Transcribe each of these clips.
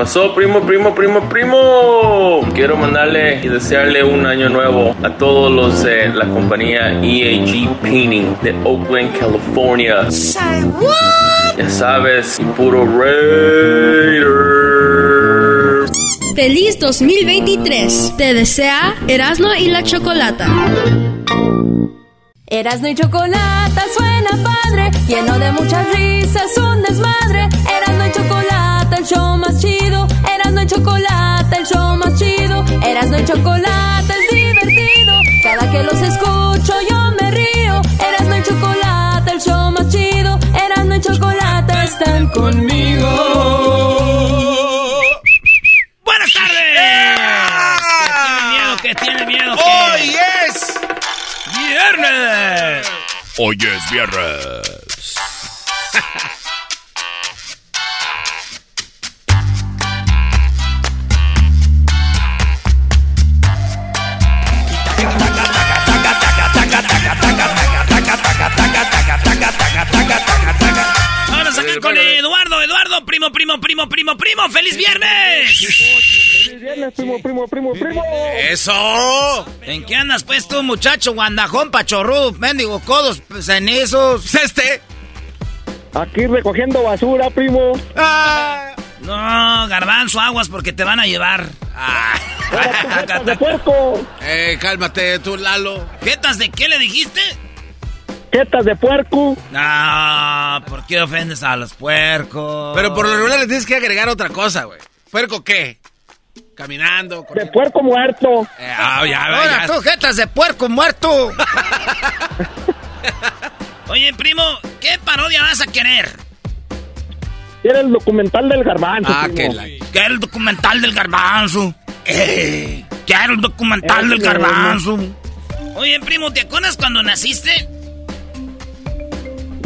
Pasó, primo, primo, primo, primo? Quiero mandarle y desearle un año nuevo a todos los de la compañía EAG Painting de Oakland, California. Ya sabes, puro Raider. Feliz 2023. Te desea Erasmo y la Chocolata. Erasmo y Chocolata suena padre, lleno de muchas risas, un desmadre. Erasmo y Chocolata, el show más chido. Erasmo y Chocolata, el show más chido. Erasmo y Chocolata es divertido. Cada que los escucho yo me río. Erasmo y Chocolata, el show más chido. Erasmo y Chocolata están conmigo. ¡Buenas tardes! ¿Qué tiene miedo? ¿Qué tiene miedo? ¡Hoy es! ¡Viernes! Hoy es viernes. Con Eduardo, Eduardo, primo, primo, primo, primo, primo, ¡feliz viernes! viernes, primo, primo, primo, primo. ¡Eso! ¿En qué andas pues tú, muchacho, guandajón, pachorrudo, mendigo, codos, cenizos? ¡Este! Aquí recogiendo basura, primo. ¡Ah! No, garbanzo, aguas porque te van a llevar. Ah. Jetas de puerco. Eh, cálmate tú, Lalo. ¿Jetas de qué le dijiste? Jetas de puerco. No, ¿por qué ofendes a los puercos? Pero por lo regular le tienes que agregar otra cosa, güey. ¿Puerco qué? Caminando. De puerco muerto. Eh, ah, ya, Ahora ya. tú, jetas de puerco muerto. Oye, primo, ¿qué parodia vas a querer? Era el documental del garbanzo. Ah, primo. que la... Quiero el documental del garbanzo. Eh, quiero el documental del garbanzo. Oye, primo, ¿te acuerdas cuando naciste?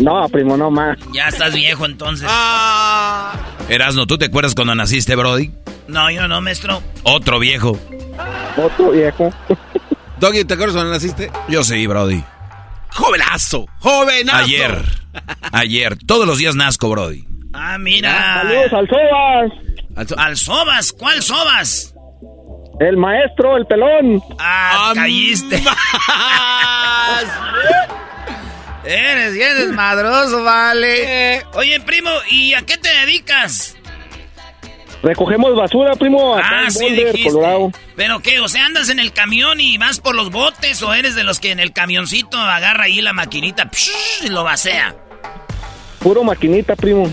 No, primo, no más. Ya estás viejo entonces. Ah. Erasno, ¿tú te acuerdas cuando naciste, Brody? No, yo no, maestro. Otro viejo. Otro viejo. Doggy, ¿te acuerdas cuando naciste? Yo sí, Brody. ¡Jovenazo! ¡Jovenazo! Ayer. Ayer. Todos los días nazco, Brody. Ah, mira. Saludos al Sobas. Al so- Al Sobas, ¿cuál Sobas? El maestro, el pelón. Ah, caíste. eres bien desmadroso, vale. Oye, primo, ¿y a qué te dedicas? Recogemos basura, primo. Acá Ah, en sí, Boulder, dijiste. Colorado. ¿Pero qué? O sea, ¿andas en el camión y vas por los botes o eres de los que en el camioncito agarra ahí la maquinita psh, y lo vacea? Puro maquinita, primo.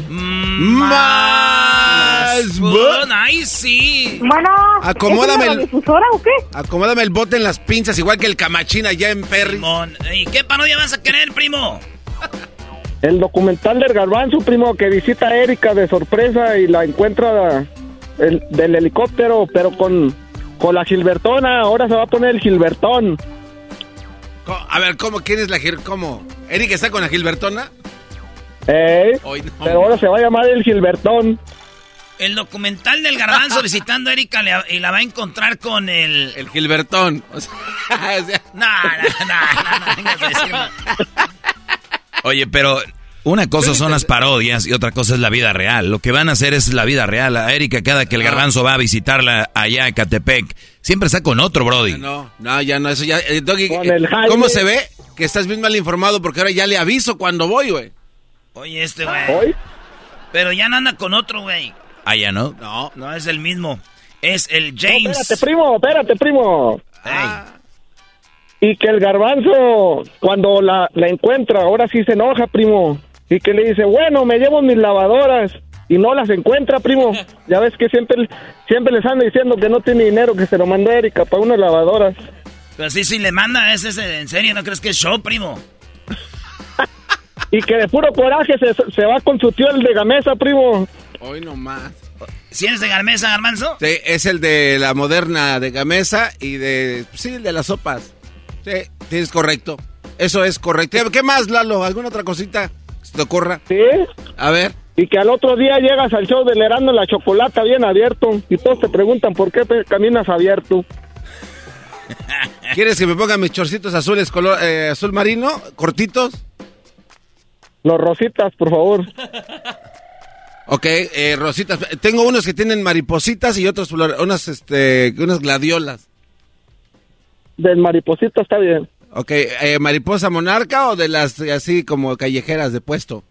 Más. Bueno, ahí sí. Bueno, Acomódame ¿es el- una difusora o qué? Acomódame el bote en las pinzas, igual que el camachín allá en Perry. ¿Y qué parodia vas a querer, primo? El documental del garbanzo, primo, que visita a Erika de sorpresa y la encuentra el- del helicóptero, pero con, con la Gilbertona. Ahora se va a poner el Gilbertón. Co- A ver, ¿cómo? ¿Quién es la Gil? ¿Cómo? ¿Eric está con la Gilbertona? ¿Eh? Hoy no. Pero ahora se va a llamar el Gilbertón. El documental del garbanzo visitando a Erika le- y la va a encontrar con el... El Gilbertón. O sea, o sea, No, no, no, no, no a. Oye, pero una cosa son las parodias y otra cosa es la vida real. Lo que van a hacer es la vida real. A Erika, cada que el garbanzo va a visitarla allá en Catepec, siempre está con otro, Brody. no, no, ya no, eso ya. eh, Doggy, Con eh. ¿Cómo se ve? Que estás bien mal informado porque ahora ya le aviso cuando voy, güey. Oye, este güey. ¿Hoy? Pero ya no anda con otro, güey. Ah, ya no. No. No es el mismo. Es el James. espérate, primo, espérate, primo. Y que el garbanzo, cuando la, la encuentra, ahora sí se enoja, primo. Y que le dice, bueno, me llevo mis lavadoras. Y no las encuentra, primo. Ya ves que siempre, siempre les anda diciendo que no tiene dinero, que se lo mandó Erika para unas lavadoras. Pero sí, sí, le manda, ¿es ese en serio? ¿No crees que es show, primo? Y que de puro coraje se, se va con su tío el de Gamesa, primo. Hoy nomás. ¿Si eres de Gamesa, Garmanzo? Sí, es el de la moderna de Gamesa y de. Sí, el de las sopas. Sí, tienes correcto. Eso es correcto. ¿Qué más, Lalo? ¿Alguna otra cosita que se te ocurra? Sí. A ver. Y que al otro día llegas al show del Herando la chocolata bien abierto y todos te preguntan por qué caminas abierto. ¿Quieres que me ponga mis chorcitos azules color eh, azul marino, cortitos? Los rositas, por favor. Ok, eh, rositas. Tengo unos que tienen maripositas y otros unas, este, unas gladiolas. Del mariposita está bien. Ok, eh, mariposa monarca o de las así como callejeras de puesto.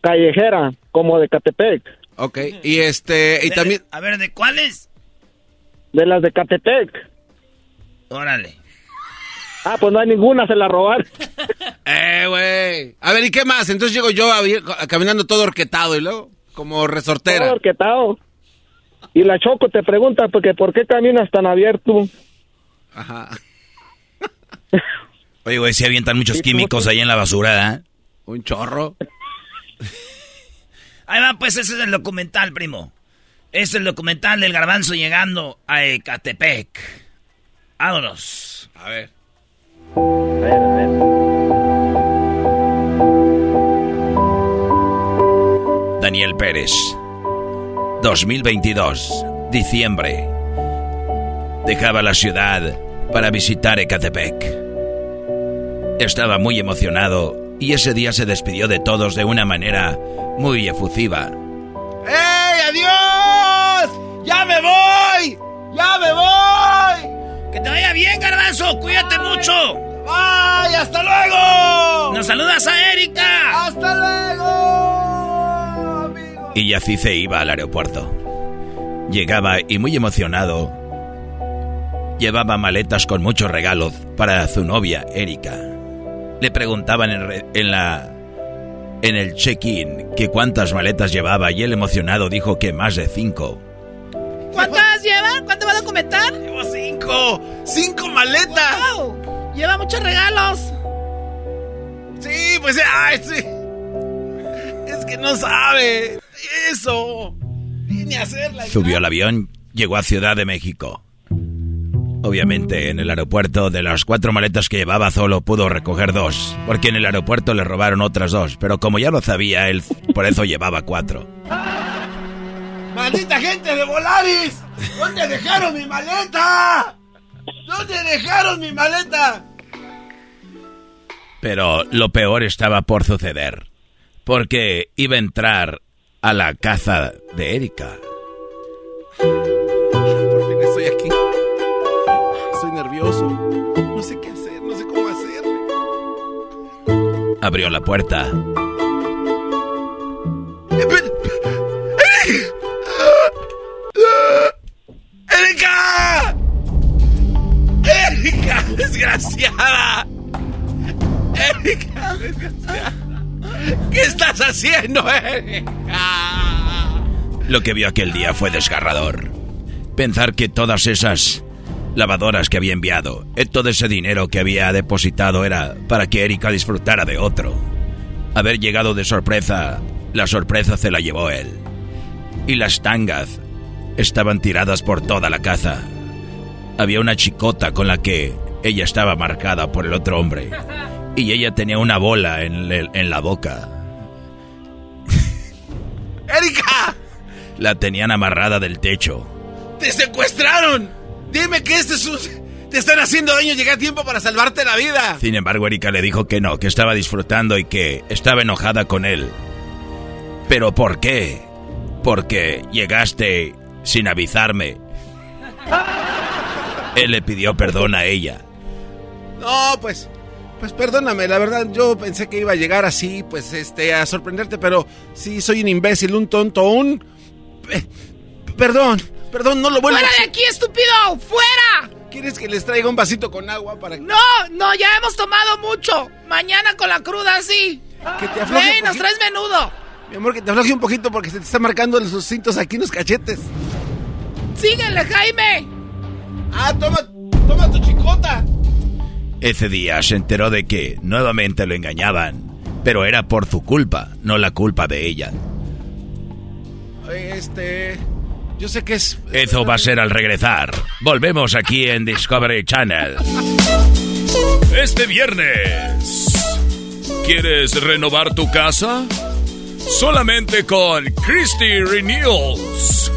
Callejera, como de Catepec. Ok, y este, y también... A ver, ¿de cuáles? De las de Catepec. Órale. Ah, pues no hay ninguna, se la robaron. eh, güey. A ver, ¿y qué más? Entonces llego yo caminando todo orquetado y luego, como resortera. Todo orquetado. Y la Choco te pregunta, porque, ¿por qué caminas tan abierto? Ajá. Oye, güey, se avientan muchos químicos ahí en la basura, ¿eh? Un chorro. Ahí va, pues ese es el documental, primo. Es el documental del garbanzo llegando a Ecatepec. Vámonos. A ver. Daniel Pérez. 2022. Diciembre. Dejaba la ciudad para visitar Ecatepec. Estaba muy emocionado y ese día se despidió de todos de una manera muy efusiva. ¡Ey, adiós! ¡Ya me voy! ¡Ya me voy! ¡Que te vaya bien, garbanzo! ¡Cuídate mucho! ¡Bye! ¡Hasta luego! ¡Nos saludas a Erika! ¡Hasta luego! Y así se iba al aeropuerto. Llegaba y muy emocionado llevaba maletas con muchos regalos para su novia, Erika. Le preguntaban en, la en el check-in que cuántas maletas llevaba y él emocionado dijo que más de cinco. ¿Cuántas lleva? ¿Cuánto va a documentar? Llevo cinco. ¡Cinco maletas! Lleva muchos regalos. Sí, pues ay, sí. Es que no sabe. Eso. Vine a hacerla. Subió al avión, llegó a Ciudad de México. Obviamente, en el aeropuerto, de las cuatro maletas que llevaba, solo pudo recoger dos, porque en el aeropuerto le robaron otras dos, pero como ya lo sabía, él por eso llevaba cuatro. ¡Maldita gente de Volaris! ¿Dónde dejaron mi maleta? ¿Dónde dejaron mi maleta? Pero lo peor estaba por suceder, porque iba a entrar a la casa de Erika. No sé qué hacer, no sé cómo hacerle. Abrió la puerta. ¡Erika! ¡Erika! ¡Desgraciada! ¡Erika! ¡Desgraciada! ¿Qué estás haciendo, Erika? Lo que vio aquel día fue desgarrador. Pensar que todas esas lavadoras que había enviado. Eh, todo ese dinero que había depositado era para que Erika disfrutara de otro. Haber llegado de sorpresa, la sorpresa se la llevó él. Y las tangas estaban tiradas por toda la casa. Había una chicota con la que ella estaba marcada por el otro hombre. Y ella tenía una bola en, en la boca. ¡Erika! La tenían amarrada del techo. ¡Te secuestraron! Dime que este es Te están haciendo daño, llegué a tiempo para salvarte la vida. Sin embargo, Erika le dijo que no, que estaba disfrutando y que estaba enojada con él. ¿Pero por qué? Porque llegaste sin avisarme. Él le pidió perdón a ella. No, pues, Pues perdóname, la verdad, yo pensé que iba a llegar así, pues, este, a sorprenderte, pero sí, soy un imbécil, un tonto, un... Eh, perdón, perdón, no lo vuelvo ¡Fuera de aquí, estúpido! ¡Fuera! ¿Quieres que les traiga un vasito con agua para que... No, no, ya hemos tomado mucho. Mañana con la cruda, sí. Que te afloje Ven, nos traes menudo. Mi amor, que te afloje un poquito porque se te está marcando los cintos aquí en los cachetes. Síguele, Jaime. Ah, toma, toma tu chicota. Ese día se enteró de que nuevamente lo engañaban, pero era por su culpa, no la culpa de ella. Este, yo sé que es... Eso va a ser al regresar. Volvemos aquí en Discovery Channel. Este viernes, ¿quieres renovar tu casa? Solamente con Christie Renewals.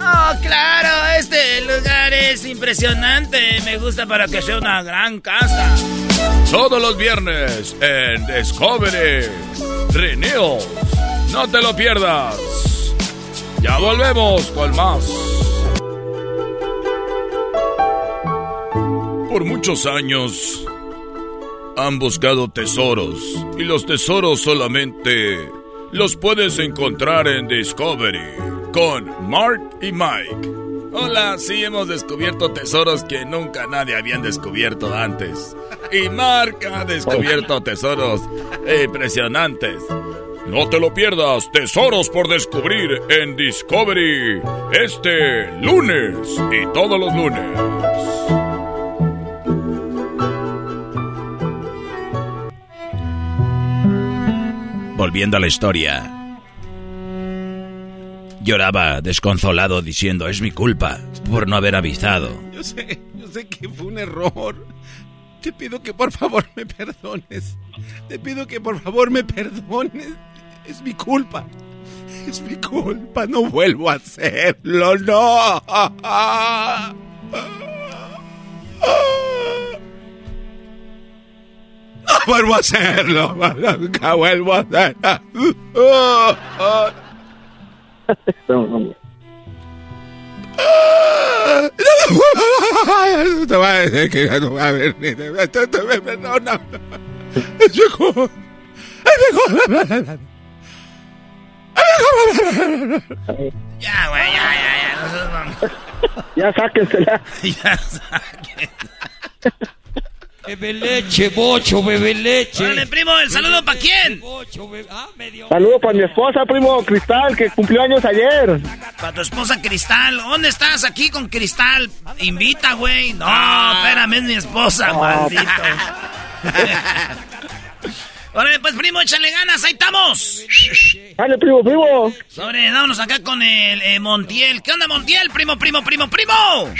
Oh, claro, este lugar es impresionante. Me gusta para que sea una gran casa. Todos los viernes en Discovery Renewals. No te lo pierdas. Ya volvemos con más. Por muchos años han buscado tesoros y los tesoros solamente los puedes encontrar en Discovery con Mark y Mike. Hola, sí hemos descubierto tesoros que nunca nadie habían descubierto antes. Y Mark ha descubierto tesoros impresionantes. No te lo pierdas, tesoros por descubrir en Discovery este lunes y todos los lunes. Volviendo a la historia. Lloraba desconsolado diciendo, es mi culpa por no haber avisado. Yo sé, yo sé que fue un error. Te pido que por favor me perdones. Te pido que por favor me perdones. Es mi culpa. Es mi culpa. No vuelvo a hacerlo. No. No vuelvo a hacerlo. Nunca vuelvo a hacerlo. Te voy a decir que ya no va a ver ni de perdona. Es mejor. Es mejor. Ya, güey, ya, ya, ya. Ya sáquensela. ya saquen. Bebe leche, bocho, bebe leche. Órale, primo, ¿el saludo para quién? Saludos para mi esposa, primo Cristal, que cumplió años ayer. Para tu esposa Cristal. ¿Dónde estás aquí con Cristal? Invita, güey. No, espérame, es mi esposa, maldito. Órale, pues, primo, échale ganas, ahí estamos. Dale, primo, primo. Sobre, vámonos acá con el eh, Montiel. ¿Qué onda, Montiel? Primo, primo, primo, primo.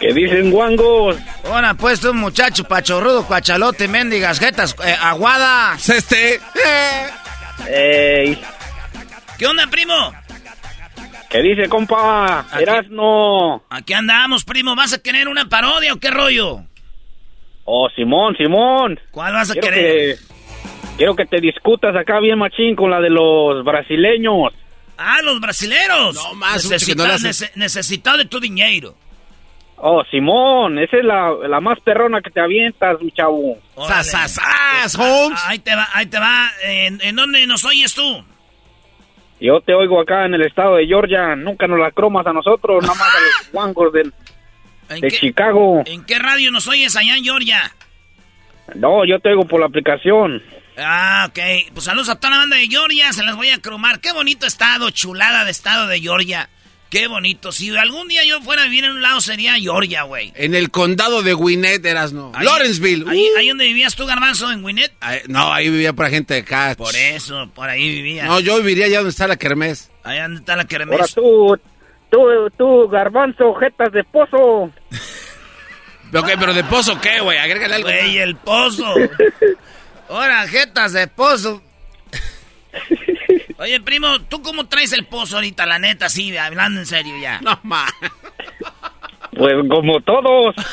¿Qué dicen, guangos? Ahora, pues, tú, muchacho pachorrudo, cuachalote, mendigas, jetas, eh, aguada. Este. Ey, ¿Qué onda, primo? ¿qué dice, compa? Aquí. Erasno. Aquí andamos, primo. ¿Vas a querer una parodia o qué rollo? Oh, Simón, Simón. ¿Cuál vas a Quiero querer? que, quiero que te discutas acá bien machín con la de los brasileños. Ah, los brasileros. No más, no necesita de tu dinero. Oh, Simón, esa es la, la más perrona que te avientas, mi chavo. Órale. ¡Sas, sas, sas, Holmes! Ahí te va, ahí te va. ¿En, en dónde nos oyes tú? Yo te oigo acá en el estado de Georgia, nunca nos la cromas a nosotros, nada más a los guangos del- ¿En de qué, Chicago. ¿En qué radio nos oyes allá en Georgia? No, yo te oigo por la aplicación. Ah, ok. Pues saludos a toda la banda de Georgia, se las voy a cromar. Qué bonito estado, chulada de estado de Georgia. Qué bonito. Si algún día yo fuera a vivir en un lado sería Georgia, güey. En el condado de Gwinnett, eras no. Ahí- Lawrenceville. Ahí, Uh. ahí donde vivías tú, Garbanzo, en Winnet. Ahí- no, ahí vivía para gente de acá. Por eso, por ahí vivía. No, yo viviría allá donde está la kermés. Ahí donde está la Ahora kermés. tú, tú, tú, garbanzo, jetas de pozo. Ok, pero de pozo, ¿qué, güey? Agrégale algo. Güey, el pozo. Ahora, jetas de pozo. Oye, primo, ¿tú cómo traes el pozo ahorita, la neta, sí, hablando en serio ya? No, ma. Pues como todos.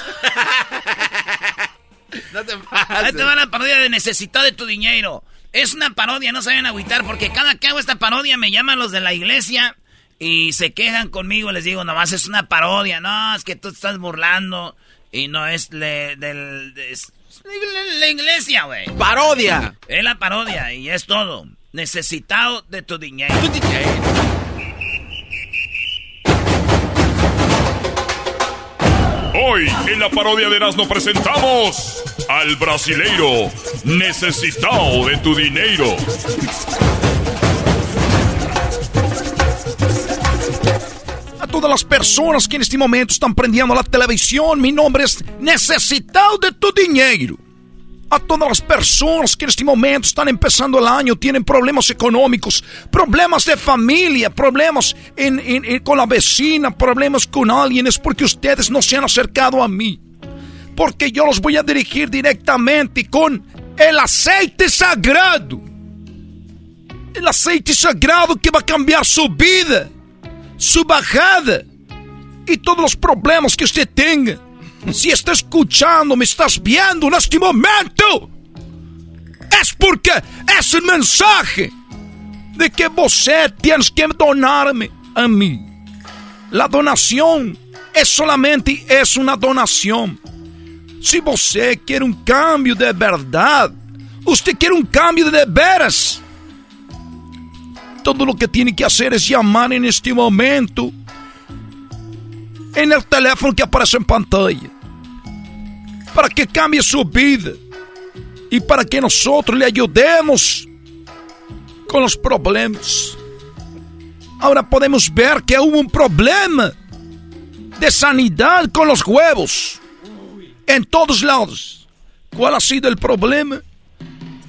No te Ahí pases. te va la parodia de Necesitado de tu dinero. Es una parodia, no se vayan a agüitar, porque cada que hago esta parodia me llaman los de la iglesia y se quejan conmigo. Les digo, nomás es una parodia. No, es que tú te estás burlando y no es le- del... es- La, iglesia, güey. Parodia. Es la parodia y es todo. Necesitado de tu dinero. Tu Hoy en la parodia de Erasmo presentamos al brasileiro necesitado de tu dinero. A todas las personas que en este momento están prendiendo la televisión, mi nombre es Necesitado de tu dinero. A todas las personas que en este momento están empezando el año, tienen problemas económicos, problemas de familia, problemas con la vecina, problemas con alguien, es porque ustedes no se han acercado a mí. Porque yo los voy a dirigir directamente con el aceite sagrado. El aceite sagrado que va a cambiar su vida, su bajada y todos los problemas que usted tenga. Si está escuchando, me estás viendo en este momento, es porque es el mensaje de que você tienes que donarme a mí. La donación es solamente es una donación. Si você quiere un cambio de verdad, usted quiere un cambio de veras, todo lo que tiene que hacer es llamar en este momento en el teléfono que aparece en pantalla para que cambie su vida y para que nosotros le ayudemos con los problemas. Ahora podemos ver que hubo un problema de sanidad con los huevos en todos lados. ¿Cuál ha sido el problema?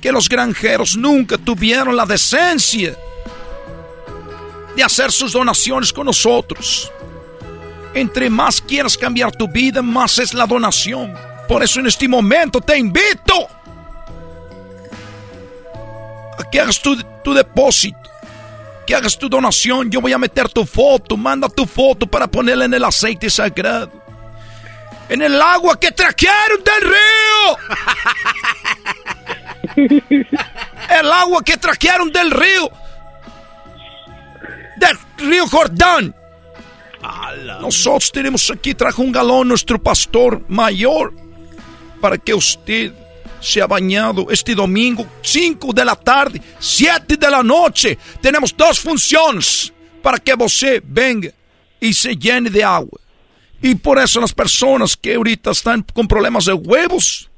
Que los granjeros nunca tuvieron la decencia de hacer sus donaciones con nosotros. Entre más quieras cambiar tu vida, más es la donación. Por eso en este momento te invito a que hagas tu, depósito, que hagas tu donación. Yo voy a meter tu foto, manda tu foto para ponerla en el aceite sagrado. En el agua que trajeron del río. El agua que trajeron del río. Del río Jordán. Nosotros tenemos aquí, trajo un galón nuestro pastor mayor para que usted se ha bañado este domingo, 5 de la tarde, 7 de la noche. Tenemos dos funciones para que você venga y se llene de agua. Y por eso las personas que ahorita están con problemas de huevos,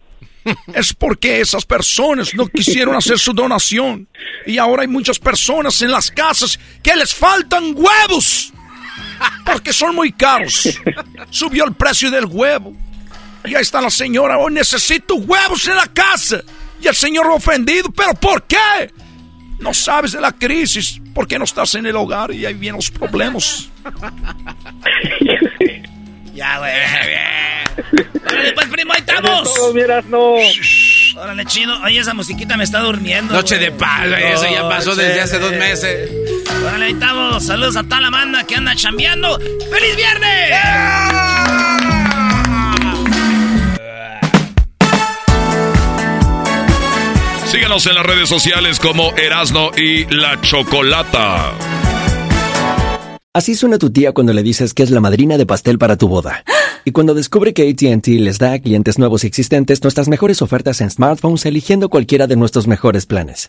es porque esas personas no quisieron hacer su donación. Y ahora hay muchas personas en las casas que les faltan huevos. Porque son muy caros. Subió el precio del huevo. Y ahí está la señora, hoy necesito huevos en la casa. Y el señor ofendido, ¿pero por qué? No sabes de la crisis, porque no estás en el hogar y ahí vienen los problemas. ya, güey. Órale, pues, primo, ahí estamos. no. Órale, chino. Oye, esa musiquita me está durmiendo. Noche de paz, Eso ya pasó desde hace dos meses. Órale, ahí estamos. Saludos a toda la banda que anda chambeando. ¡Feliz viernes! Síganos en las redes sociales como Erasno y La Chocolata. Así suena tu tía cuando le dices que es la madrina de pastel para tu boda. Y cuando descubre que ATT les da a clientes nuevos y existentes nuestras mejores ofertas en smartphones eligiendo cualquiera de nuestros mejores planes.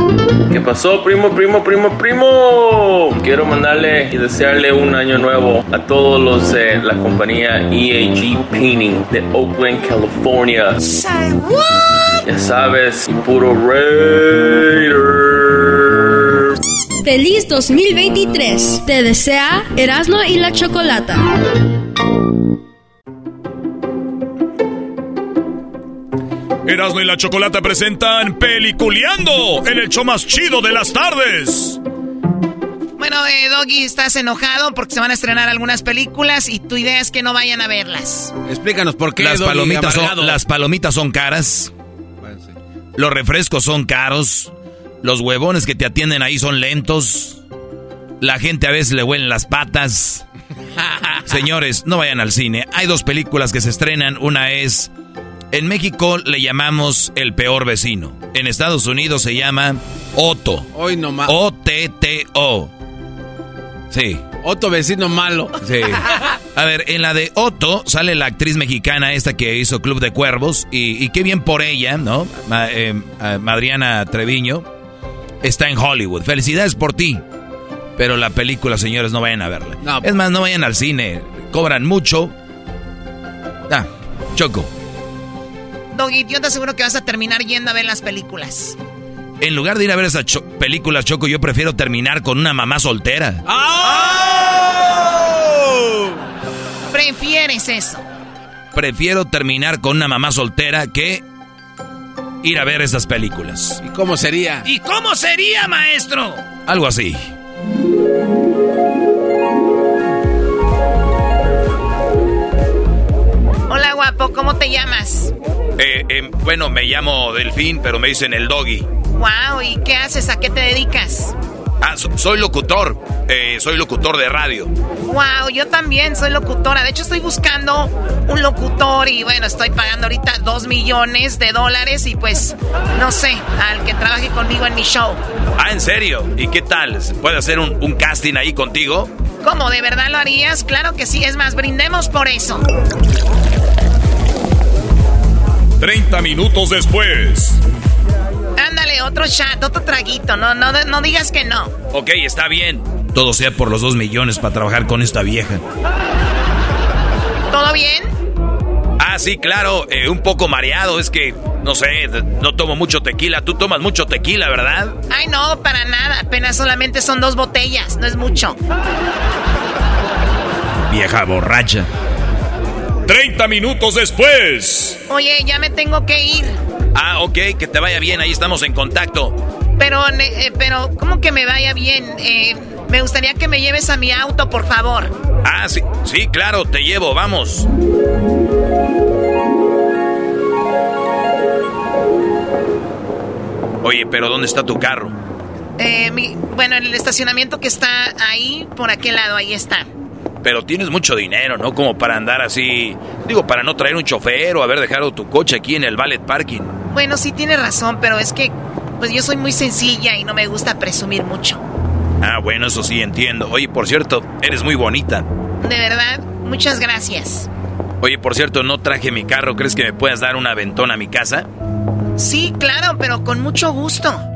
¿Qué pasó, primo, primo, primo, primo? Quiero mandarle y desearle un año nuevo a todos los de la compañía EAG Painting de Oakland, California. Ya sabes, puro Raider. Feliz 2023. Te desea Erasmo y la Chocolata. Erasmo y la Chocolata presentan Peliculeando en el show más chido de las tardes. Bueno, eh, Doggy, estás enojado porque se van a estrenar algunas películas y tu idea es que no vayan a verlas. Explícanos por qué. Las Doggy, palomitas, amargado. son, las palomitas son caras. Los refrescos son caros. Los huevones que te atienden ahí son lentos. La gente a veces le huelen las patas. Señores, no vayan al cine. Hay dos películas que se estrenan. Una es... En México le llamamos El Peor Vecino. En Estados Unidos se llama Otto. Hoy nomás. O-T-T-O. Sí. Otro vecino malo. Sí. A ver, en la de Otto sale la actriz mexicana esta que hizo Club de Cuervos y, y qué bien por ella, ¿no? Ma- eh, Madriana Treviño está en Hollywood. Felicidades por ti. Pero la película, señores, no vayan a verla. No. Es más, no vayan al cine. Cobran mucho. Ah, Choco. Doggy, yo te aseguro que vas a terminar yendo a ver las películas. En lugar de ir a ver esas cho- películas, Choco, yo prefiero terminar con una mamá soltera. Prefieres eso. Prefiero terminar con una mamá soltera que ir a ver esas películas. ¿Y cómo sería? ¿Y cómo sería, maestro? Algo así. Hola, guapo, ¿cómo te llamas? Eh, eh, bueno, me llamo Delfín, pero me dicen el doggy. Wow, ¿y qué haces? ¿A qué te dedicas? Ah, so- soy locutor. Eh, soy locutor de radio. Wow, yo también soy locutora. De hecho, estoy buscando un locutor y bueno, estoy pagando ahorita dos millones de dólares y pues, no sé, al que trabaje conmigo en mi show. Ah, ¿en serio? ¿Y qué tal? ¿Se ¿Puede hacer un, un casting ahí contigo? ¿Cómo? ¿De verdad lo harías? Claro que sí. Es más, brindemos por eso. 30 minutos después. Ándale, otro chat, otro traguito. No, no, no digas que no. Ok, está bien. Todo sea por los dos millones para trabajar con esta vieja. ¿Todo bien? Ah, sí, claro. eh, un poco mareado. Es que, no sé, no tomo mucho tequila. Tú tomas mucho tequila, ¿verdad? Ay, no, para nada. Apenas solamente son dos botellas. No es mucho. Vieja borracha. 30 minutos después. Oye, ya me tengo que ir. Ah, ok, que te vaya bien. Ahí estamos en contacto. Pero, eh, pero, ¿cómo que me vaya bien? Eh, me gustaría que me lleves a mi auto, por favor. Ah, sí, sí, claro, te llevo, vamos. Oye, pero ¿dónde está tu carro? Eh, mi- bueno, en el estacionamiento que está ahí, por aquel lado, ahí está. Pero tienes mucho dinero, ¿no? Como para andar así. Digo, para no traer un chofer o haber dejado tu coche aquí en el ballet parking. Bueno, sí tiene razón, pero es que, pues yo soy muy sencilla y no me gusta presumir mucho. Ah, bueno, eso sí entiendo. Oye, por cierto, eres muy bonita. De verdad, muchas gracias. Oye, por cierto, no traje mi carro. ¿Crees que me puedas dar un aventón a mi casa? Sí, claro, pero con mucho gusto.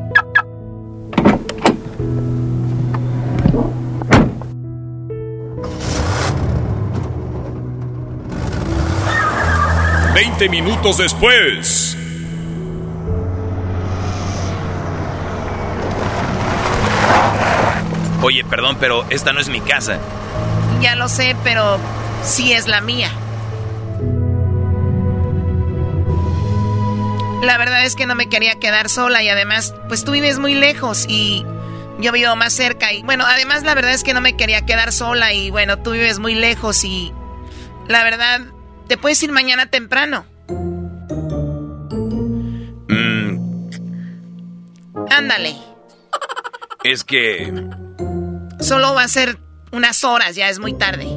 Veinte minutos después. Oye, perdón, pero esta no es mi casa. Ya lo sé, pero sí es la mía. La verdad es que no me quería quedar sola y además, pues tú vives muy lejos y yo vivo más cerca y bueno, además la verdad es que no me quería quedar sola y bueno, tú vives muy lejos y la verdad, te puedes ir mañana temprano. Mm, Ándale, es que solo va a ser unas horas, ya es muy tarde.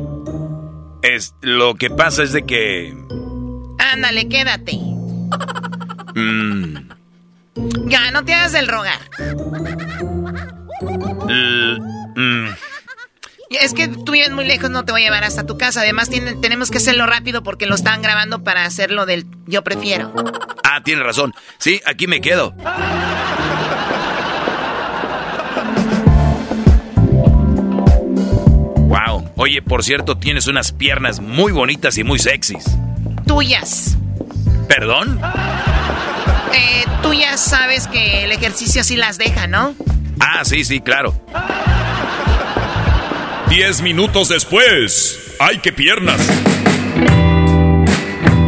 es lo que pasa es de que Ándale, quédate. mm, Ya, no te hagas el rogar. Mm. Es que tú vives muy lejos, no te voy a llevar hasta tu casa. Además, tenemos que hacerlo rápido porque lo están grabando para hacerlo del yo prefiero. Ah, tienes razón. Sí, aquí me quedo. Wow. Oye, por cierto, tienes unas piernas muy bonitas y muy sexys. Tuyas. ¿Perdón? Eh, tú ya sabes que el ejercicio así las deja, ¿no? Ah, sí, sí, claro. Diez minutos después. ¡Ay, qué piernas!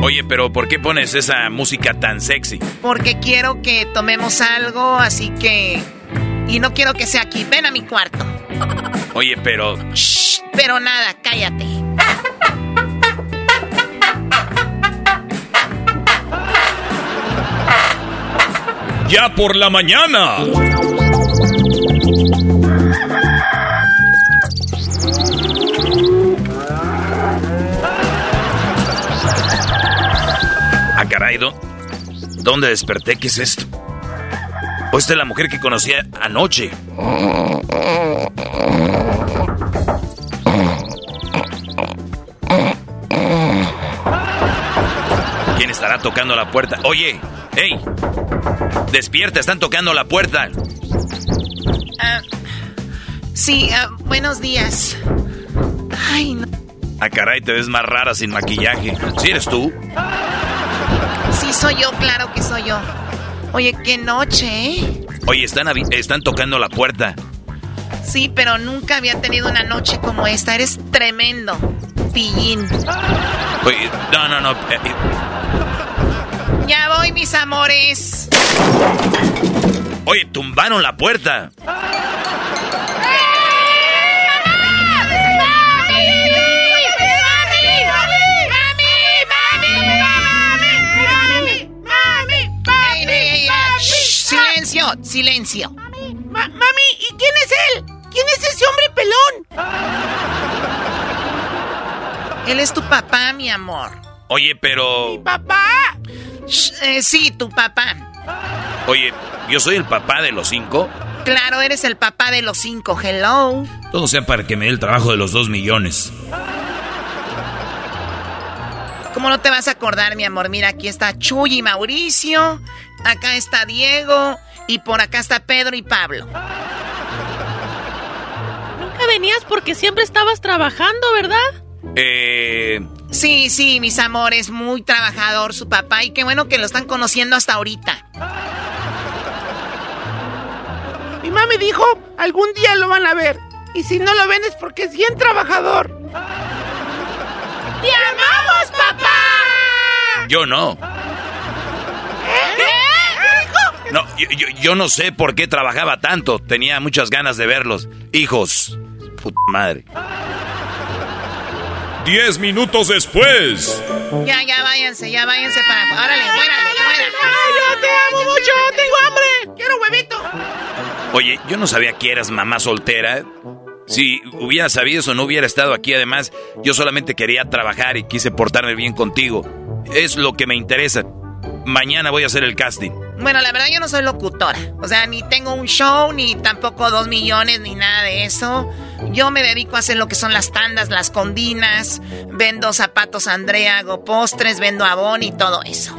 Oye, pero ¿por qué pones esa música tan sexy? Porque quiero que tomemos algo, así que... Y no quiero que sea aquí. Ven a mi cuarto. Oye, pero... Shh, pero nada, cállate. Ya por la mañana. ¿Dónde desperté? ¿Qué es esto? ¿O esta es la mujer que conocí anoche? ¿Quién estará tocando la puerta? Oye, hey, despierta, están tocando la puerta. Ah, sí, ah, buenos días. Ay, no. Ah, caray, te ves más rara sin maquillaje. ¿Sí eres tú? Sí, soy yo, claro que soy yo. Oye, qué noche, ¿eh? Oye, están, están tocando la puerta. Sí, pero nunca había tenido una noche como esta. Eres tremendo, pillín. Oye, no, no, no. Eh, eh. Ya voy, mis amores. Oye, tumbaron la puerta. Silencio, silencio. mami, ¿y quién es él? ¿Quién es ese hombre pelón? Él es tu papá, mi amor. Oye, pero... ¿Mi papá? Eh, sí, tu papá. Oye, ¿yo soy el papá de los cinco? Claro, eres el papá de los cinco. Hello. Todo sea para que me dé el trabajo de los dos millones. ¿Cómo no te vas a acordar, mi amor? Mira, aquí está Chuy y Mauricio. Acá está Diego. Y por acá está Pedro y Pablo. Nunca venías porque siempre estabas trabajando, ¿verdad? Eh... Sí, sí, mis amores, muy trabajador su papá y qué bueno que lo están conociendo hasta ahorita. Mi mami dijo, algún día lo van a ver. Y si no lo ven es porque es bien trabajador. ¡Te amamos, papá! Yo no. ¿Qué? No, yo, yo, no sé por qué trabajaba tanto. Tenía muchas ganas de verlos. Hijos. Puta madre. Diez minutos después. Ya, ya váyanse, ya váyanse para. Órale, órale, fuera. yo te amo mucho, tengo hambre. Quiero huevito. Oye, yo no sabía que eras mamá soltera. Si hubiera sabido eso, no hubiera estado aquí. Además, yo solamente quería trabajar y quise portarme bien contigo. Es lo que me interesa. Mañana voy a hacer el casting. Bueno, la verdad yo no soy locutora. O sea, ni tengo un show, ni tampoco dos millones, ni nada de eso. Yo me dedico a hacer lo que son las tandas, las condinas. Vendo zapatos Andrea, hago postres, vendo abón y todo eso.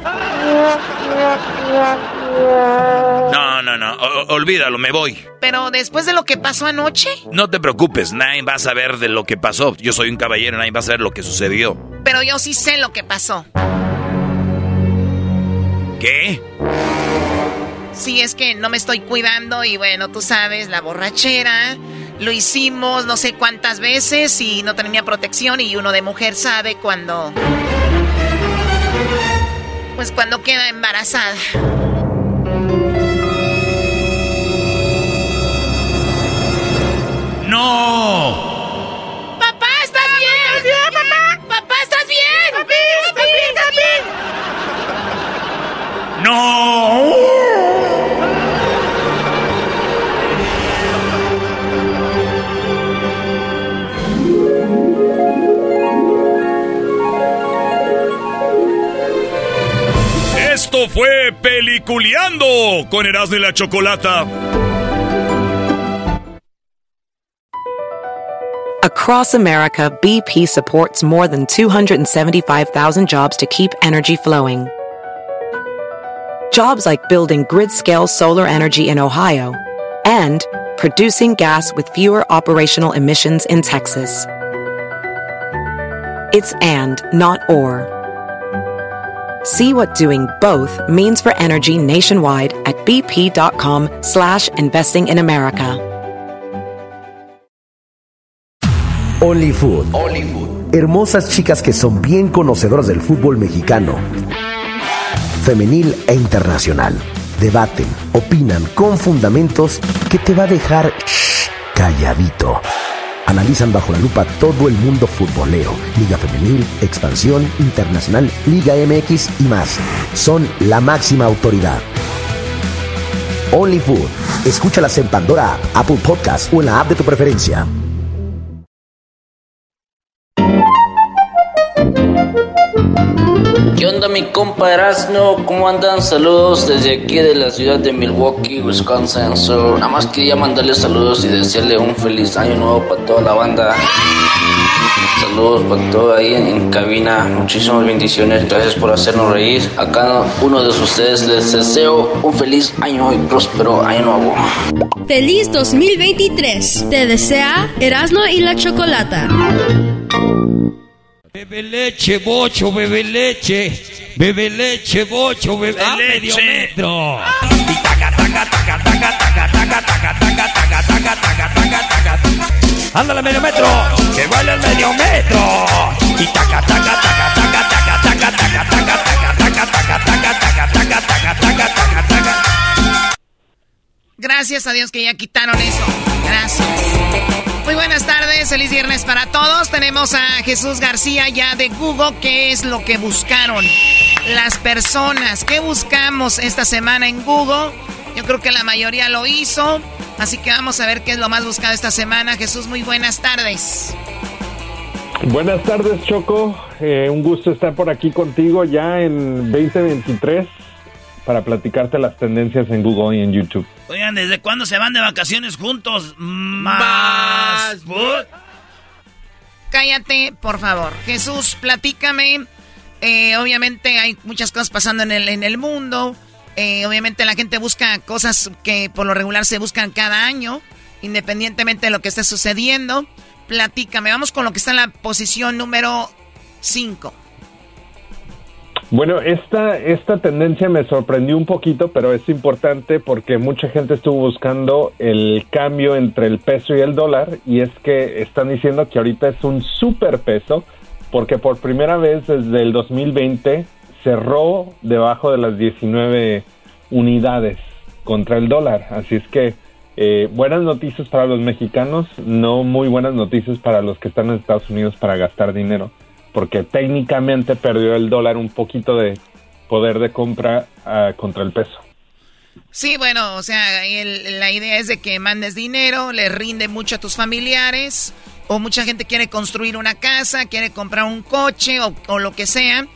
No, no, no. olvídalo, me voy. Pero después de lo que pasó anoche. No te preocupes, nadie va a saber de lo que pasó. Yo soy un caballero, nadie va a saber lo que sucedió. Pero yo sí sé lo que pasó. ¿Qué? Sí, es que no me estoy cuidando y bueno, tú sabes, la borrachera. Lo hicimos no sé cuántas veces y no tenía protección y uno de mujer sabe cuando... Pues cuando queda embarazada. ¡No! ¡Papá, estás bien! ¿Estás bien, papá? ¡Papá, estás bien! ¡Papi, estás bien, estás bien! ¡No! Esto fue Peliculeando con Erasmo y la Chocolata. Across America, BP supports more than 275,000 jobs to keep energy flowing. Jobs like building grid-scale solar energy in Ohio and producing gas with fewer operational emissions in Texas. It's and, not or. See what doing both means for energy nationwide at bp.com slash investing in America. Only Food. Hermosas chicas que son bien conocedoras del fútbol mexicano. Femenil e internacional. Debaten, opinan con fundamentos que te va a dejar shh, calladito. Analizan bajo la lupa todo el mundo futbolero, Liga Femenil, Expansión, Internacional, Liga MX y más. Son la máxima autoridad. Only Food. Escúchalas en Pandora, Apple Podcast o en la app de tu preferencia. ¿Qué onda mi compa Erasno? ¿Cómo andan? Saludos desde aquí de la ciudad de Milwaukee, Wisconsin. So, nada más quería mandarle saludos y desearle un feliz año nuevo para toda la banda. Saludos para todo ahí en, en cabina. Muchísimas bendiciones. Gracias por hacernos reír. Acá uno de ustedes les deseo un feliz año y próspero año nuevo. Feliz 2023. Te desea Erasmo y la Chocolata. Bebe leche, bocho, bebe leche. Bebe leche, bocho, bebe ah, medio metro. Ándale medio metro, que vale el medio metro. Y taca, taca, taca, taca, taca, taca, taca, taca, taca, taca, taca, taca, taca, taca, taca, taca, taca. Gracias a Dios que ya quitaron eso. Gracias. Muy buenas tardes, feliz viernes para todos. Tenemos a Jesús García ya de Google. ¿Qué es lo que buscaron las personas? ¿Qué buscamos esta semana en Google? Yo creo que la mayoría lo hizo. Así que vamos a ver qué es lo más buscado esta semana. Jesús, muy buenas tardes. Buenas tardes, Choco. Eh, un gusto estar por aquí contigo ya en 2023 para platicarte las tendencias en Google y en YouTube. Oigan, ¿desde cuándo se van de vacaciones juntos? Más. Cállate, por favor. Jesús, platícame. Eh, obviamente hay muchas cosas pasando en el, en el mundo. Eh, obviamente la gente busca cosas que por lo regular se buscan cada año, independientemente de lo que esté sucediendo. Platícame, vamos con lo que está en la posición número 5. Bueno, esta, esta tendencia me sorprendió un poquito, pero es importante porque mucha gente estuvo buscando el cambio entre el peso y el dólar y es que están diciendo que ahorita es un superpeso porque por primera vez desde el 2020 cerró debajo de las 19 unidades contra el dólar. Así es que eh, buenas noticias para los mexicanos, no muy buenas noticias para los que están en Estados Unidos para gastar dinero porque técnicamente perdió el dólar un poquito de poder de compra uh, contra el peso. Sí, bueno, o sea, el, la idea es de que mandes dinero, le rinde mucho a tus familiares, o mucha gente quiere construir una casa, quiere comprar un coche o, o lo que sea,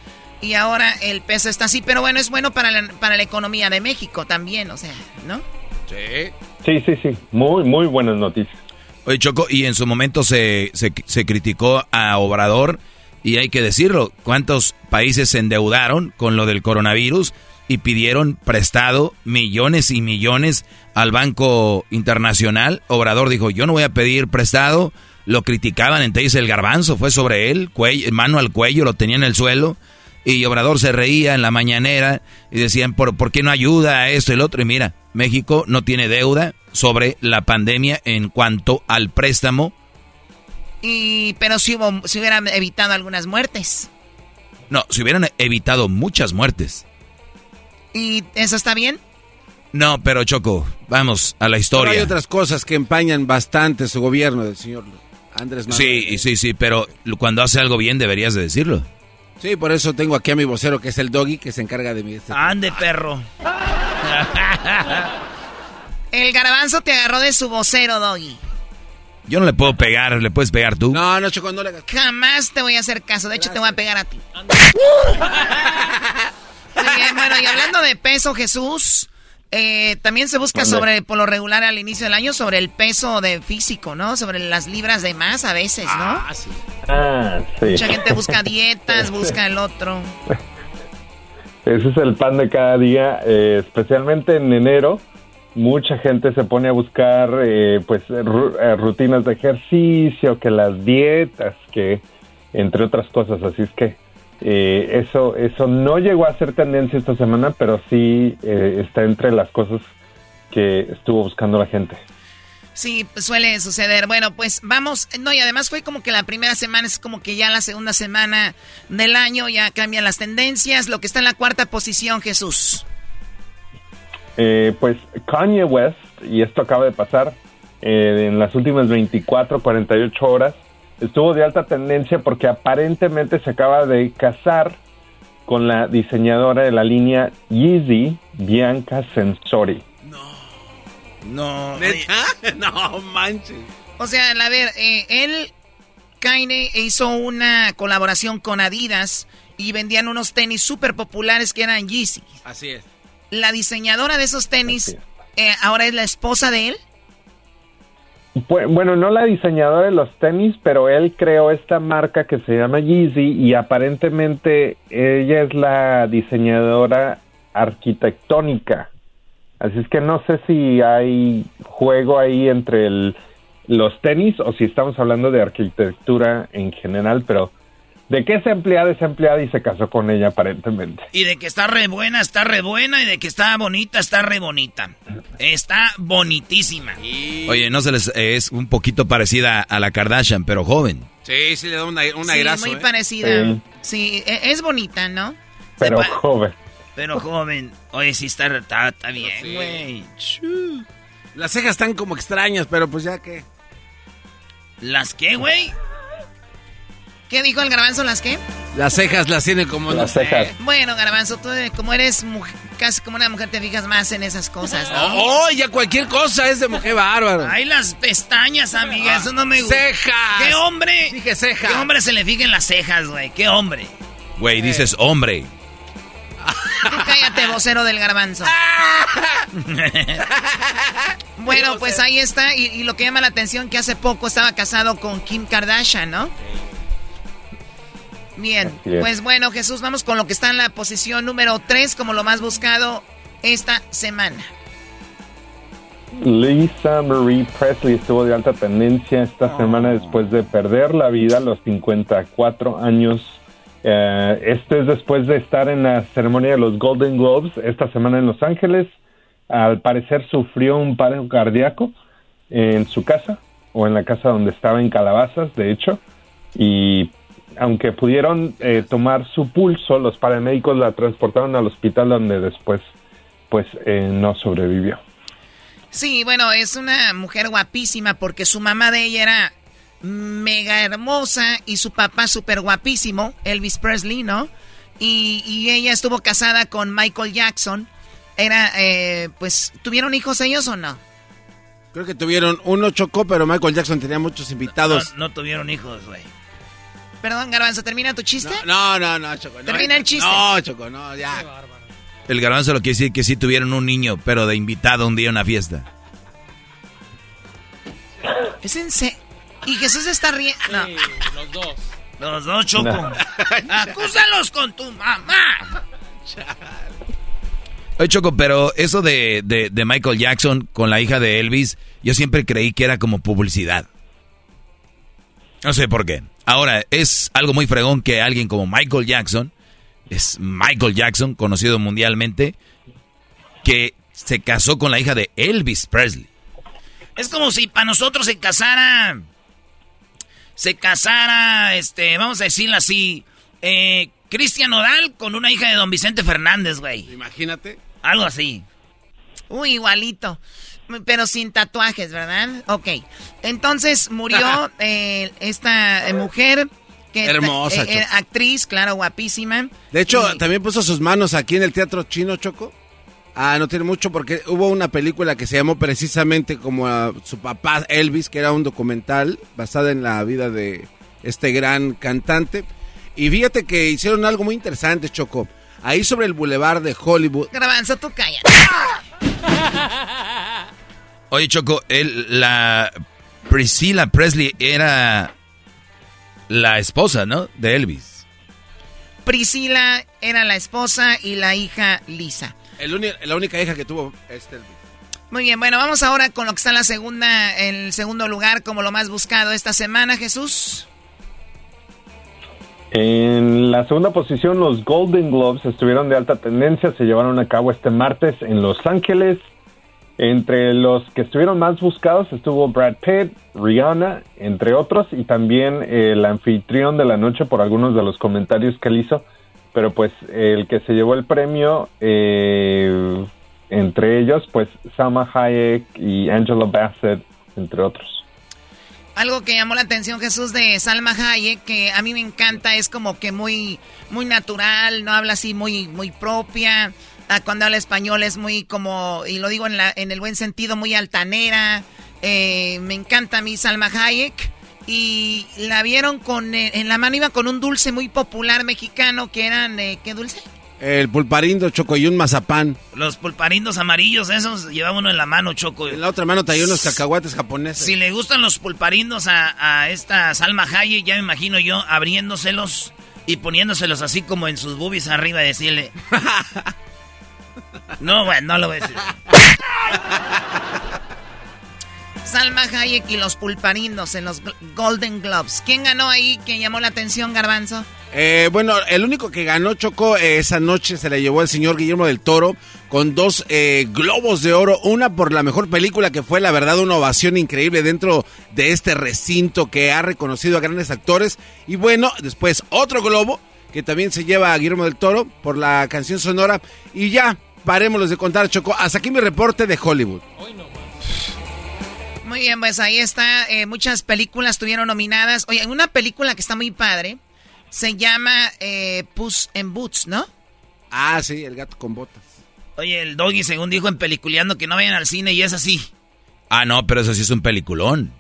y ahora el peso está así, pero bueno, es bueno para la, para la economía de México también, o sea, ¿no? Sí. Sí, sí, sí, muy, muy buenas noticias. Oye, Choco, y en su momento se, se, se criticó a Obrador y hay que decirlo, ¿cuántos países se endeudaron con lo del coronavirus y pidieron prestado millones y millones al Banco Internacional? Obrador dijo, yo no voy a pedir prestado. Lo criticaban, entonces el garbanzo fue sobre él, mano al cuello, lo tenía en el suelo. Y Obrador se reía en la mañanera y decían, ¿por, ¿por qué no ayuda a esto y el otro? Y mira, México no tiene deuda sobre la pandemia en cuanto al préstamo y, pero si, hubo, si hubieran evitado algunas muertes. No, si hubieran evitado muchas muertes. ¿Y eso está bien? No, pero Choco, vamos a la historia. Pero hay otras cosas que empañan bastante su gobierno del señor Andrés Manuel. Sí, sí, sí, pero cuando hace algo bien deberías de decirlo. Sí, por eso tengo aquí a mi vocero que es el doggy que se encarga de mí. Ande, perro. el garbanzo te agarró de su vocero, doggy. Yo no le puedo pegar, ¿le puedes pegar tú? No, no, Choco, no le Jamás te voy a hacer caso. De hecho, te voy a pegar a ti. Muy bien, bueno, y hablando de peso, Jesús, eh, también se busca sobre, por lo regular al inicio del año, sobre el peso de físico, ¿no? Sobre las libras de más a veces, ¿no? Ah, sí. Ah, sí. Mucha gente busca dietas, busca el otro. Ese es el pan de cada día, eh, especialmente en enero. Mucha gente se pone a buscar, eh, pues, eh, rutinas de ejercicio, que las dietas, que entre otras cosas. Así es que eso, eso no llegó a ser tendencia esta semana, pero sí está entre las cosas que estuvo buscando la gente. Sí, suele suceder. Bueno, pues vamos. No, y además fue como que la primera semana es como que ya la segunda semana del año, ya cambian las tendencias. Lo que está en la cuarta posición, Jesús. Eh, pues Kanye West, y esto acaba de pasar eh, en las últimas 24, 48 horas, estuvo de alta tendencia porque aparentemente se acaba de casar con la diseñadora de la línea Yeezy, Bianca Sensori. No. no manches. O sea, a ver, eh, él, Kaine, hizo una colaboración con Adidas y vendían unos tenis súper populares que eran Yeezy. Así es. La diseñadora de esos tenis eh, ahora es la esposa de él. Bueno, no la diseñadora de los tenis, pero él creó esta marca que se llama Yeezy y aparentemente ella es la diseñadora arquitectónica Así es que no sé si hay juego ahí entre el, los tenis o si estamos hablando de arquitectura en general, pero de que es empleada es empleada y se casó con ella aparentemente. Y de que está re buena, está re buena y de que está bonita, está re bonita. Está bonitísima. Oye, no se les es un poquito parecida a la Kardashian, pero joven. Sí, sí le da una, una sí, muy ¿eh? parecida. Sí. E, es bonita, ¿no? Pero joven. Pero joven, oye, sí está, está, bien, güey. Las cejas están como extrañas, pero pues ya que... ¿Las qué, güey? ¿Qué dijo el garbanzo? ¿Las qué? Las cejas las tiene como las cejas. Bueno, garbanzo, tú eh, como eres casi como una mujer te fijas más en esas cosas, ¿no? Oh, ya cualquier cosa es de mujer bárbaro. Ay, las pestañas, amiga, eso no me gusta. ¡Cejas! ¿Qué hombre? Dije cejas. ¿Qué hombre se le fija en las cejas, güey? ¿Qué hombre? Güey, dices hombre. cállate, vocero del garbanzo. bueno, pues ahí está. Y, lo que llama la atención que hace poco estaba casado con Kim Kardashian, ¿no? Bien, pues bueno, Jesús, vamos con lo que está en la posición número 3 como lo más buscado esta semana. Lisa Marie Presley estuvo de alta tendencia esta oh. semana después de perder la vida a los 54 años eh, este es después de estar en la ceremonia de los Golden Globes esta semana en Los Ángeles. Al parecer sufrió un paro cardíaco en su casa o en la casa donde estaba en Calabazas, de hecho. Y aunque pudieron eh, tomar su pulso, los paramédicos la transportaron al hospital donde después pues eh, no sobrevivió. Sí, bueno, es una mujer guapísima porque su mamá de ella era mega hermosa y su papá súper guapísimo, Elvis Presley, ¿no? Y, ella estuvo casada con Michael Jackson. Era, eh, pues, ¿tuvieron hijos ellos o no? Creo que tuvieron uno chocó, pero Michael Jackson tenía muchos invitados. No, tuvieron hijos, güey. Perdón, Garbanzo, ¿termina tu chiste? No, no, no, Choco. ¿Termina el chiste? No, Choco, no, ya. El Garbanzo lo quiere decir que sí tuvieron un niño, pero de invitado un día a una fiesta. ¿Es en serio? Y Jesús está riendo. No. los dos. Los dos, Choco. Acúsalos con tu mamá. Oye, Choco, pero eso de, de, Michael Jackson con la hija de Elvis, yo siempre creí que era como publicidad. No sé por qué. Ahora, es algo muy fregón que alguien como Michael Jackson, es Michael Jackson, conocido mundialmente, que se casó con la hija de Elvis Presley. Es como si para nosotros se casara se casara, este, vamos a decirlo así, eh, Cristian Odal con una hija de don Vicente Fernández, güey. Imagínate. Algo así. Uy, igualito. Pero sin tatuajes, ¿verdad? Ok. Entonces murió eh, esta eh, mujer. Que Hermosa. actriz, claro, guapísima. De hecho, también puso sus manos aquí en el Teatro Chino Choco. Ah, no tiene mucho porque hubo una película que se llamó precisamente como su papá Elvis, que era un documental basado en la vida de este gran cantante. Y fíjate que hicieron algo muy interesante, Choco. ahí sobre el bulevar de Hollywood. Garbanzo, tú calla. Oye, Choco, él, la Priscilla Presley era la esposa, ¿no? De Elvis. Priscila era la esposa y la hija Lisa. la única hija que tuvo este Elvis. Muy bien, bueno, vamos ahora con lo que está en la segunda, el segundo lugar como lo más buscado esta semana, Jesús. En la segunda posición, los Golden Globes estuvieron de alta tendencia, se llevaron a cabo este martes en Los Ángeles. Entre los que estuvieron más buscados estuvo Brad Pitt, Rihanna, entre otros, y también el anfitrión de la noche por algunos de los comentarios que él hizo. Pero pues el que se llevó el premio, eh, entre ellos, pues Sama Hayek y Angela Bassett, entre otros. Algo que llamó la atención Jesús de Salma Hayek, que a mí me encanta, es como que muy, muy natural, no habla así muy, muy propia Ah, cuando habla español es muy como, y lo digo en, la, en el buen sentido, muy altanera. Eh, me encanta a mí Salma Hayek. Y la vieron con, eh, en la mano iba con un dulce muy popular mexicano que eran, eh, ¿qué dulce? El pulparindo, Choco, y un mazapán. Los pulparindos amarillos, esos llevaba uno en la mano, Choco. En la otra mano traía unos cacahuates japoneses. Si le gustan los pulparindos a, a esta Salma Hayek, ya me imagino yo abriéndoselos y poniéndoselos así como en sus boobies arriba y decirle... No, bueno, no lo voy a decir. Salma Hayek y los pulparindos en los Golden Globes. ¿Quién ganó ahí? ¿Quién llamó la atención, Garbanzo? Eh, bueno, el único que ganó Choco eh, esa noche se la llevó el señor Guillermo del Toro con dos eh, globos de oro. Una por la mejor película que fue, la verdad, una ovación increíble dentro de este recinto que ha reconocido a grandes actores. Y bueno, después otro globo que también se lleva a Guillermo del Toro por la canción sonora. Y ya, parémoslos de contar, Choco. Hasta aquí mi reporte de Hollywood. Muy bien, pues ahí está. Eh, muchas películas estuvieron nominadas. Oye, una película que está muy padre se llama eh, Puss en Boots, ¿no? Ah, sí, el gato con botas. Oye, el doggy, según dijo en Peliculeando, que no vayan al cine y es así. Ah, no, pero eso sí es un peliculón.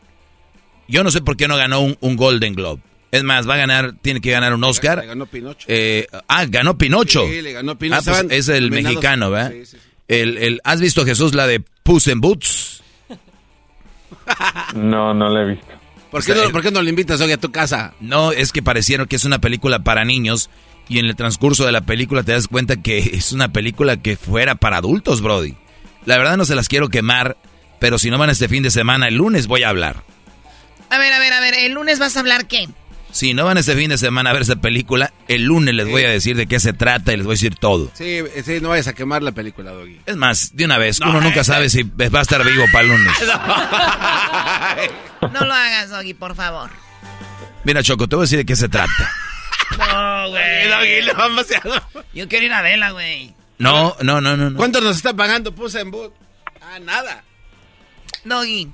Yo no sé por qué no ganó un Golden Globe. Es más, va a ganar, tiene que ganar un Oscar. Le ganó Pinocho. Eh, ah, ganó Pinocho. Sí, le ganó Pinocho. Ah, pues es el mexicano, ¿verdad? Sí, sí, el, el, ¿Has visto, Jesús, la de Puss in Boots? No, no la he visto. ¿Por qué, no, ¿Por qué no le invitas hoy a tu casa? No, es que parecieron que es una película para niños y en el transcurso de la película te das cuenta que es una película que fuera para adultos, Brody. La verdad no se las quiero quemar, pero si no van este fin de semana, el lunes voy a hablar. A ver, a ver, a ver, ¿el lunes vas a hablar qué? Si no van este fin de semana a ver esa película, el lunes les voy a decir de qué se trata y les voy a decir todo. Sí, sí, no vayas a quemar la película, Doggy. Es más, de una vez, uno nunca sabe si va a estar vivo para el lunes. No. lo hagas, Doggy, por favor. Mira, Choco, te voy a decir de qué se trata. No, güey. Doggy, no demasiado. Yo quiero ir a verla, güey. No, no, no, no, ¿Cuánto nos está pagando Pusa en Boot? Ah, nada. Doggy.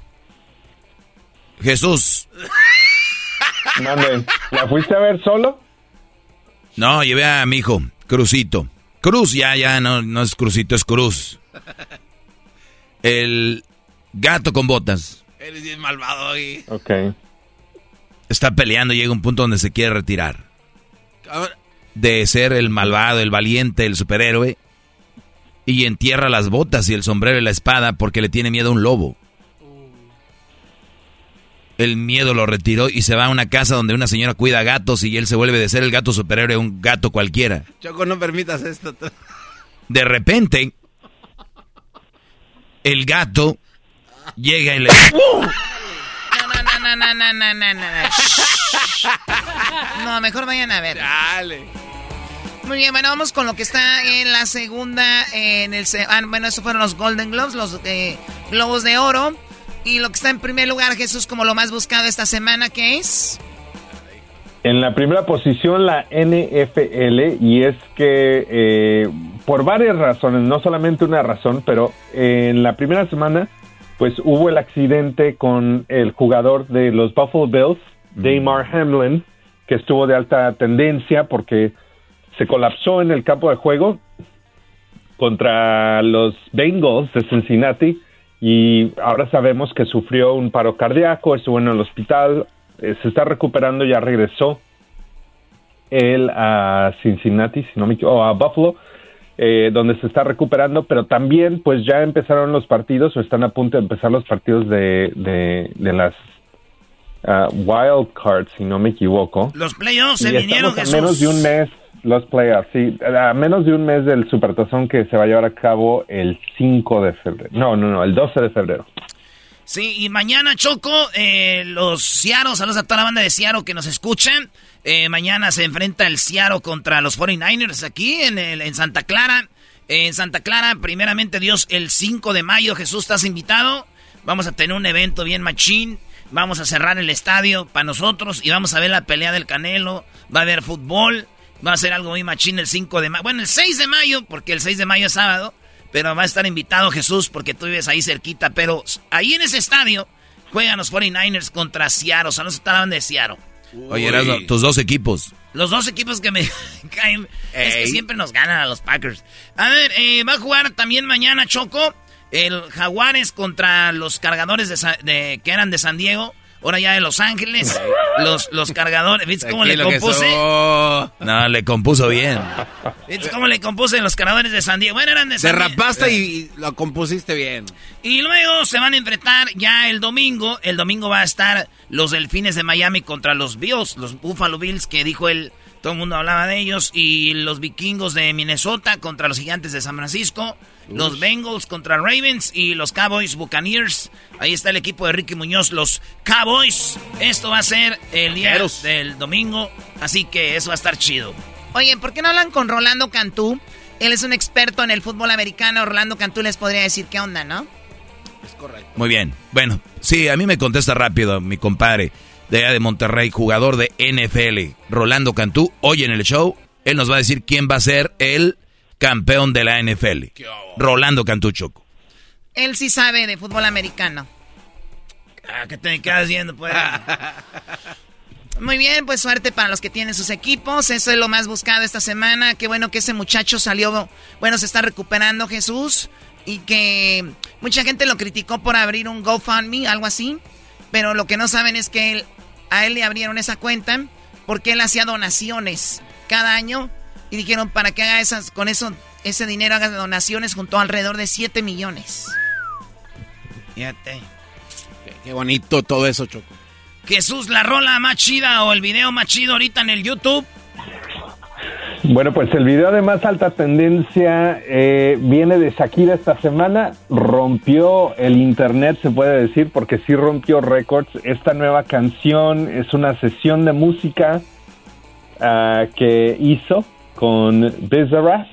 Jesús. ¿La fuiste a ver solo? No, llevé a mi hijo, Cruzito. Cruz, ya, ya, no, no es Cruzito, es Cruz. El gato con botas. Eres bien malvado, ahí. Ok. Está peleando y llega un punto donde se quiere retirar. De ser el malvado, el valiente, el superhéroe. Y entierra las botas y el sombrero y la espada porque le tiene miedo a un lobo el miedo lo retiró y se va a una casa donde una señora cuida gatos y él se vuelve de ser el gato superhéroe a un gato cualquiera. Choco, no permitas esto. De repente, el gato llega y le... No, no, no, no, no, no, no, no. No, mejor vayan a ver. Dale. Muy bien, bueno, vamos con lo que está en la segunda, en el... Ah, bueno, esos fueron los Golden Globes, los eh, Globos de Oro. Y lo que está en primer lugar, Jesús, como lo más buscado esta semana, ¿qué es? En la primera posición la NFL y es que eh, por varias razones, no solamente una razón, pero en la primera semana pues hubo el accidente con el jugador de los Buffalo Bills, Damar Hamlin, que estuvo de alta tendencia porque se colapsó en el campo de juego contra los Bengals de Cincinnati y ahora sabemos que sufrió un paro cardíaco, estuvo en el hospital, eh, se está recuperando, ya regresó. él a Cincinnati, si no me equivoco, o a Buffalo, eh, donde se está recuperando, pero también pues ya empezaron los partidos o están a punto de empezar los partidos de, de, de las uh, wild cards, si no me equivoco. Los playoffs se Y vinieron, Jesús. a menos de un mes, los playoffs, sí, a menos de un mes del Supertazón que se va a llevar a cabo el 5 de febrero. No, no, no, el 12 de febrero. Sí, y mañana, Choco, eh, los Ciaros, saludos a toda la banda de Ciaro que nos escuchan. Eh, mañana se enfrenta el Ciaro contra los 49ers aquí en, el- en Santa Clara. En Santa Clara, primeramente Dios, el 5 de mayo, Jesús, estás invitado. Vamos a tener un evento bien machín. Vamos a cerrar el estadio para nosotros y vamos a ver la pelea del Canelo. Va a haber fútbol. Va a ser algo muy machín el 5 de mayo. Bueno, el 6 de mayo, porque el 6 de mayo es sábado. Pero va a estar invitado Jesús porque tú vives ahí cerquita. Pero ahí en ese estadio juegan los 49ers contra Seattle. Saludos a toda la banda de Seattle. Oye, Erasmo, tus dos equipos. Los dos equipos que me caen es que siempre nos ganan a los Packers. A ver, eh, va a jugar también mañana Choco el Jaguares contra los cargadores de, de- que eran de San Diego. Ahora ya de Los Ángeles. Los, los cargadores. ¿Viste cómo le compuse? No, le compuso bien. ¿Viste cómo le compuse los cargadores de San Diego? Bueno, eran de San Diego. Derrapaste y, y lo compusiste bien. Y luego se van a enfrentar ya el domingo. El domingo va a estar los Delfines de Miami contra los Bills, los Buffalo Bills, que dijo él, todo el mundo hablaba de ellos. Y los Vikingos de Minnesota contra los Gigantes de San Francisco. Los Bengals contra Ravens y los Cowboys Buccaneers. Ahí está el equipo de Ricky Muñoz, los Cowboys. Esto va a ser el día Vaqueros. del domingo, así que eso va a estar chido. Oye, ¿por qué no hablan con Rolando Cantú? Él es un experto en el fútbol americano. Rolando Cantú les podría decir qué onda, ¿no? Muy bien. Bueno, sí, a mí me contesta rápido mi compadre de allá de Monterrey, jugador de NFL, Rolando Cantú. Hoy en el show, él nos va a decir quién va a ser el campeón de la NFL. Rolando Cantú Choco. Él sí sabe de fútbol americano. Ah, ¿qué te quedas viendo, pues? Muy bien, pues suerte para los que tienen sus equipos. Eso es lo más buscado esta semana. Qué bueno que ese muchacho salió, bueno, se está recuperando Jesús. Y que mucha gente lo criticó por abrir un GoFundMe, algo así. Pero lo que no saben es que él, a él le abrieron esa cuenta porque él hacía donaciones cada año. Y dijeron, para que haga esas, con eso, ese dinero haga donaciones junto alrededor de 7 millones. Fíjate. Qué, qué bonito todo eso, Choco. Jesús, la rola más chida o el video más chido ahorita en el YouTube. Bueno, pues el video de más alta tendencia eh, viene de Shakira esta semana. Rompió el internet, se puede decir, porque sí rompió récords. Esta nueva canción es una sesión de música ah, que hizo con Bizarrap.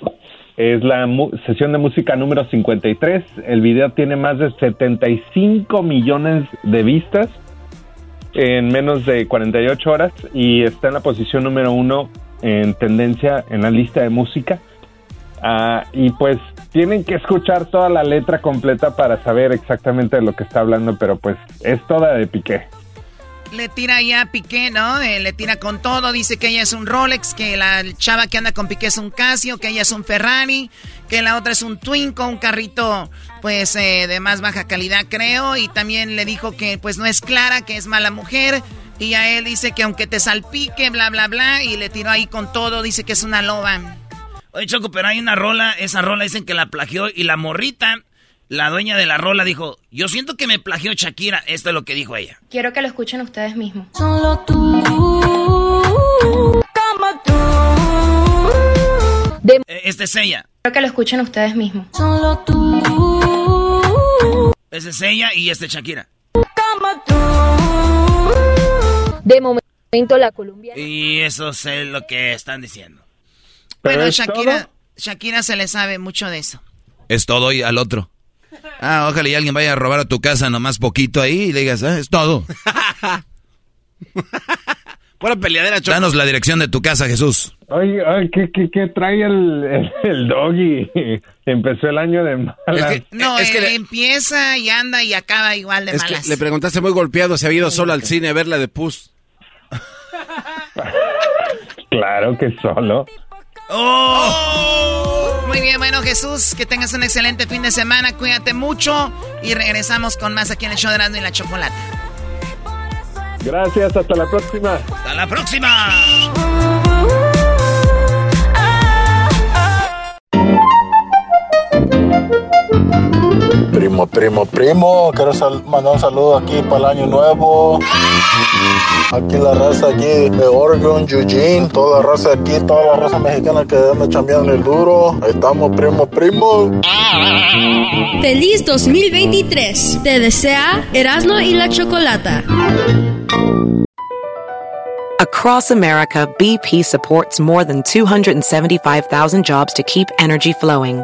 Es la sesión de música número 53. El video tiene más de 75 millones de vistas en menos de 48 horas y está en la posición número uno en tendencia en la lista de música. Ah, y pues tienen que escuchar toda la letra completa para saber exactamente de lo que está hablando, pero pues es toda de piqué. Le tira ya a Piqué, ¿no? Eh, le tira con todo. Dice que ella es un Rolex, que la chava que anda con Piqué es un Casio, que ella es un Ferrari, que la otra es un Twingo, un carrito, pues, eh, de más baja calidad, creo. Y también le dijo que, pues, no es clara, que es mala mujer. Y a él dice que aunque te salpique, bla, bla, bla. Y le tiró ahí con todo. Dice que es una loba. Oye, Choco, pero hay una rola. Esa rola dicen que la plagió. Y la morrita, la dueña de la rola, dijo: Yo siento que me plagió Shakira. Esto es lo que dijo ella. Quiero que lo escuchen ustedes mismos. Solo tú, como tú. Eh, Este es ella. Quiero que lo escuchen ustedes mismos. Solo tú, Ese es ella y este es Shakira. como tú. De momento la colombiana. Y eso es eh, lo que están diciendo. ¿Pero bueno, es Shakira, todo? Shakira se le sabe mucho de eso. Es todo y al otro. Ah, ojalá y alguien vaya a robar a tu casa nomás poquito ahí y le digas, ah, es todo. Pura peleadera, Choco. Danos la dirección de tu casa, Jesús. Oye, ay, ¿qué, qué, qué trae el, el, el doggy? Empezó el año de malas. No, es que eh, le- empieza y anda y acaba igual de Es que malas. le preguntaste muy golpeado si había ido solo al cine a ver la de Pus. Claro que solo. Oh. Muy bien, bueno Jesús, que tengas un excelente fin de semana, cuídate mucho y regresamos con más aquí en el show de Erasmo y la Chocolata. Gracias, hasta la próxima. Hasta la próxima. Ah, ah, ah. Primo, primo, primo. Quiero mandar un saludo aquí para el año nuevo. Aquí la raza aquí de Oregon, Eugene, toda la raza aquí, toda la raza mexicana que anda chambeando el duro. Ahí estamos, primo, primo. Feliz 2023. Te desea Erasmo y la Chocolata. Across America, BP supports more than 275,000 jobs to keep energy flowing.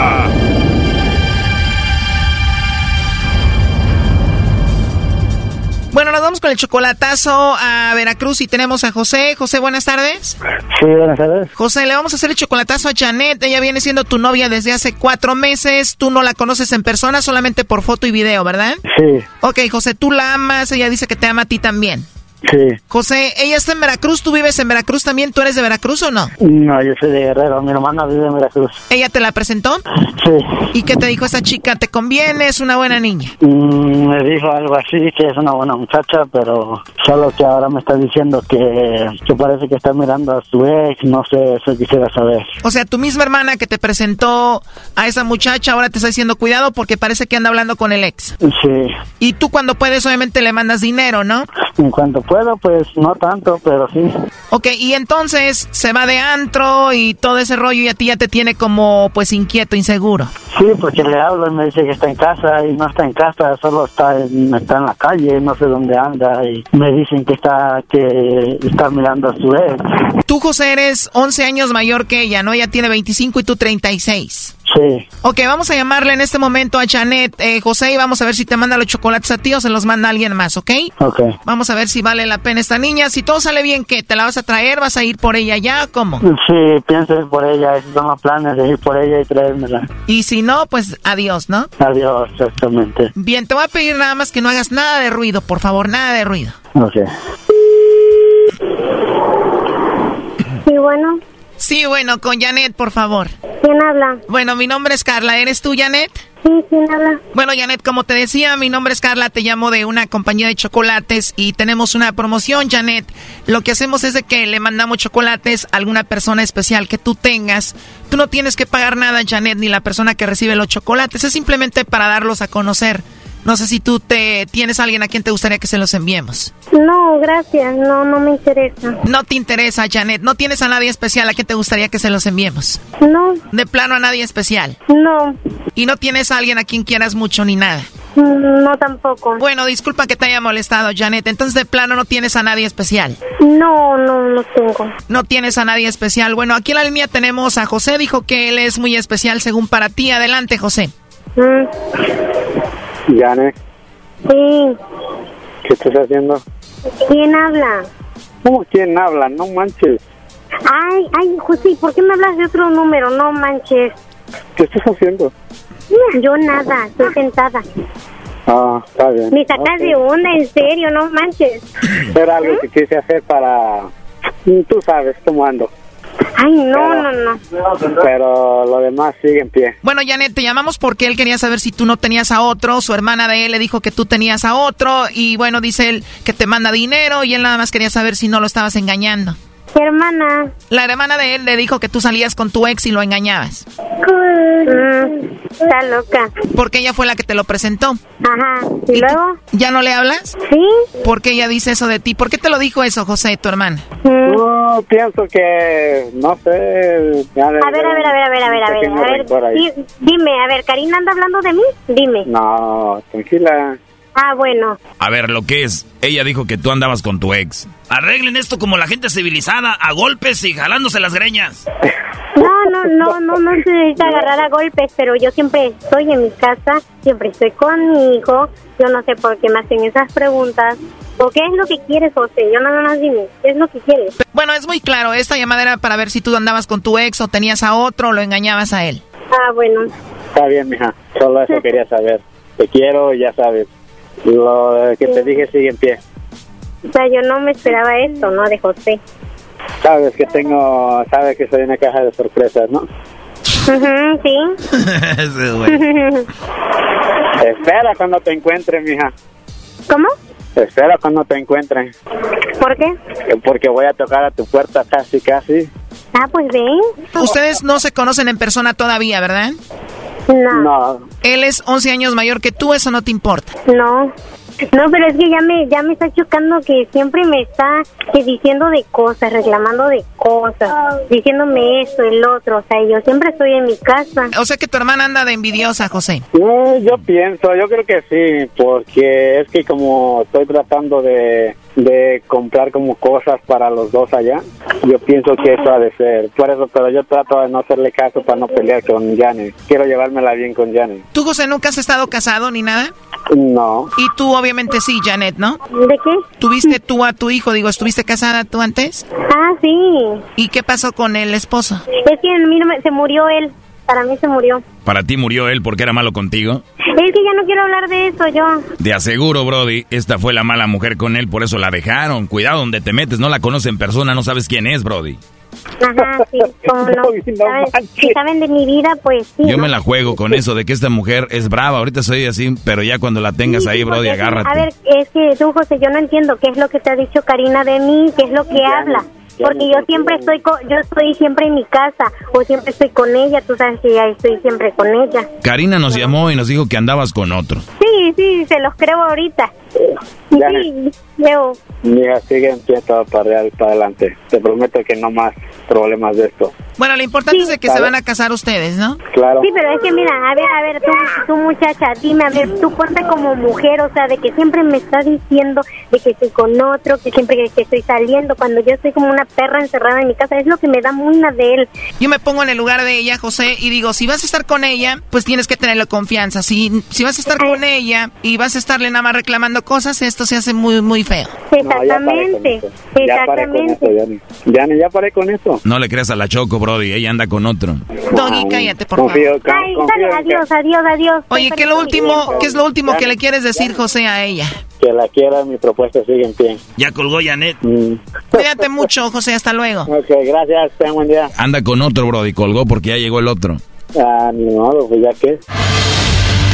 el chocolatazo a Veracruz y tenemos a José. José, buenas tardes. Sí, buenas tardes. José, le vamos a hacer el chocolatazo a Janet. Ella viene siendo tu novia desde hace cuatro meses. Tú no la conoces en persona, solamente por foto y video, ¿verdad? Sí. Ok, José, tú la amas. Ella dice que te ama a ti también. Sí. José, ella está en Veracruz, ¿tú vives en Veracruz también? ¿Tú eres de Veracruz o no? No, yo soy de Guerrero, mi hermana vive en Veracruz. ¿Ella te la presentó? Sí. ¿Y qué te dijo esa chica? ¿Te conviene? ¿Es una buena niña? Mm, me dijo algo así, que es una buena muchacha, pero solo que ahora me está diciendo que, que parece que está mirando a su ex, no sé, eso quisiera saber. O sea, tu misma hermana que te presentó a esa muchacha ahora te está diciendo cuidado porque parece que anda hablando con el ex. Sí. Y tú cuando puedes obviamente le mandas dinero, ¿no? En cuanto puedo, pues no tanto, pero sí. Ok, y entonces se va de antro y todo ese rollo y a ti ya te tiene como pues inquieto, inseguro. Sí, porque le hablo y me dice que está en casa y no está en casa, solo está en, está en la calle, no sé dónde anda y me dicen que está que está mirando a su ex. Tú, José, eres 11 años mayor que ella, ¿no? Ella tiene 25 y tú 36. Sí. Ok, vamos a llamarle en este momento a Janet, eh, José, y vamos a ver si te manda los chocolates a ti o se los manda alguien más, ¿ok? Ok. Vamos a ver si vale la pena esta niña. Si todo sale bien, ¿qué? ¿Te la vas a traer? ¿Vas a ir por ella ya? ¿Cómo? Sí, pienso ir por ella, esos son los planes de ir por ella y traérmela. Y si no, pues adiós, ¿no? Adiós, exactamente. Bien, te voy a pedir nada más que no hagas nada de ruido, por favor, nada de ruido. Ok. Sí, bueno. Sí, bueno, con Janet, por favor. ¿Quién habla? Bueno, mi nombre es Carla. ¿Eres tú, Janet? Sí, ¿quién habla? Bueno, Janet, como te decía, mi nombre es Carla, te llamo de una compañía de chocolates y tenemos una promoción, Janet. Lo que hacemos es de que le mandamos chocolates a alguna persona especial que tú tengas. Tú no tienes que pagar nada, Janet, ni la persona que recibe los chocolates. Es simplemente para darlos a conocer. No sé si tú te tienes a alguien a quien te gustaría que se los enviemos. No, gracias, no, no me interesa. No te interesa, Janet. No tienes a nadie especial a quien te gustaría que se los enviemos. No. De plano a nadie especial. No. Y no tienes a alguien a quien quieras mucho ni nada. Mm, No tampoco. Bueno, disculpa que te haya molestado, Janet. Entonces, de plano no tienes a nadie especial. No, no, no tengo. No tienes a nadie especial. Bueno, aquí en la línea tenemos a José. Dijo que él es muy especial según para ti. Adelante, José. Mm, Janet, Sí. ¿qué estás haciendo? ¿Quién habla? ¿Cómo quién habla? No manches. Ay, ay, José, ¿por qué me hablas de otro número? No manches. ¿Qué estás haciendo? Yo nada, estoy sentada. Ah, está bien. Me sacas de onda, en serio, no manches. Era algo que quise hacer para... Tú sabes cómo ando. Ay, no, no, no. Pero lo demás sigue en pie. Bueno, Janet, te llamamos porque él quería saber si tú no tenías a otro. Su hermana de él le dijo que tú tenías a otro. Y bueno, dice él que te manda dinero y él nada más quería saber si no lo estabas engañando. ¿Qué hermana? La hermana de él le dijo que tú salías con tu ex y lo engañabas. Mm, está loca. Porque ella fue la que te lo presentó. Ajá. ¿Y, luego? ¿Ya no le hablas? Sí. ¿Por qué ella dice eso de ti? ¿Por qué te lo dijo eso, José, tu hermana? No, pienso que... No sé... ya A ver, a ver, a ver, a ver, a ver, a ver. A ver, di- dime, a ver, ¿Karina anda hablando de mí? Dime. No, tranquila. Ah, bueno. A ver, lo que es, ella dijo que tú andabas con tu ex. Arreglen esto como la gente civilizada, a golpes y jalándose las greñas. No, no, no, se necesita agarrar a golpes, pero yo siempre estoy en mi casa, siempre estoy con mi hijo. Yo no sé por qué me hacen esas preguntas. ¿O qué es lo que quieres, José? Yo no, no, no, dime, ¿qué es lo que quieres? Bueno, es muy claro, esta llamada era para ver si tú andabas con tu ex o tenías a otro o lo engañabas a él. Ah, bueno. Está bien, mija. Solo eso quería saber. Te quiero, ya sabes. Lo que te dije sigue en pie. O sea, yo no me esperaba esto, ¿no? De José. Sabes que tengo, sabes que soy una caja de sorpresas, ¿no? Ujú, sí. Espera cuando te encuentre, mija. ¿Cómo? Espera cuando te encuentre. ¿Por qué? Porque voy a tocar a tu puerta casi, casi. Ah, pues ven. Ustedes no se conocen en persona todavía, ¿verdad? No. No. Él es 11 años mayor que tú, eso no te importa. No. No, pero es que ya me ya me está chocando que siempre me está que diciendo de cosas, reclamando de cosas, diciéndome esto, el otro, o sea, yo siempre estoy en mi casa. O sea que tu hermana anda de envidiosa, José. No, yo pienso, yo creo que sí, porque es que como estoy tratando de, de comprar como cosas para los dos allá, yo pienso que eso ha de ser. Por eso, pero yo trato de no hacerle caso para no pelear con Janet. Quiero llevármela bien con Janet. ¿Tú, José, nunca has estado casado ni nada? No. Y tú, obviamente, sí, Janet, ¿no? ¿De qué? ¿Tuviste tú a tu hijo? Digo, ¿estuviste casada tú antes? Ah, sí. ¿Y qué pasó con el esposo? Es que mira, me- se murió él. Para mí se murió. Para ti murió él porque era malo contigo. Es que ya no quiero hablar de eso, yo. De aseguro, Brody, esta fue la mala mujer con él, por eso la dejaron. Cuidado donde te metes, no la conoces en persona, no sabes quién es, Brody. Ajá, sí, cómo no. ¿Saben? Si saben de mi vida, pues sí. Yo ¿no? me la juego con eso de que esta mujer es brava. Ahorita soy así, pero ya cuando la tengas Sí, ahí, sí, Brody, agárrate. A ver, es que tú, José, yo no entiendo qué es lo que te ha dicho Karina de mí, qué es lo que habla. Porque yo siempre estoy co- yo estoy siempre en mi casa o siempre estoy con ella, tú sabes que ya estoy siempre con ella. Karina nos llamó y nos dijo que andabas con otro. Sí, sí, se los creo ahorita. Sí, Leo. Mira, sigue en pie todo para, real- para adelante. Te prometo que no más problemas de esto. Bueno, lo importante es de que se Claro. van a casar ustedes, ¿no? Claro. Sí, pero es que mira, a ver, a ver, tú, tú muchacha, dime, a ver, tú ponte como mujer, o sea, de que siempre me estás diciendo de que estoy con otro, que siempre que, que estoy saliendo, cuando yo estoy como una perra encerrada en mi casa, es lo que me da muy una de él. Yo me pongo en el lugar de ella, José, y digo, si vas a estar con ella, pues tienes que tenerle confianza. Si, si vas a estar con ella y vas a estarle nada más reclamando cosas, esto se hace muy, muy feo. Exactamente, Ya paré con. Yanni. Yanni, ya paré con eso. No le creas a la Choco, Brody, ella anda con otro. Doggy, cállate, por favor. Confío, Ay, dale, adiós, adiós, adiós. Oye, ¿qué es lo último, qué es lo último que le quieres decir, José, a ella? Que la quiera, mi propuesta sigue en pie. Ya colgó Janet. Cuídate mucho, José, hasta luego. Ok, gracias, ten buen día. Anda con otro, Brody, colgó porque ya llegó el otro. Ah, ni modo, pues ya que.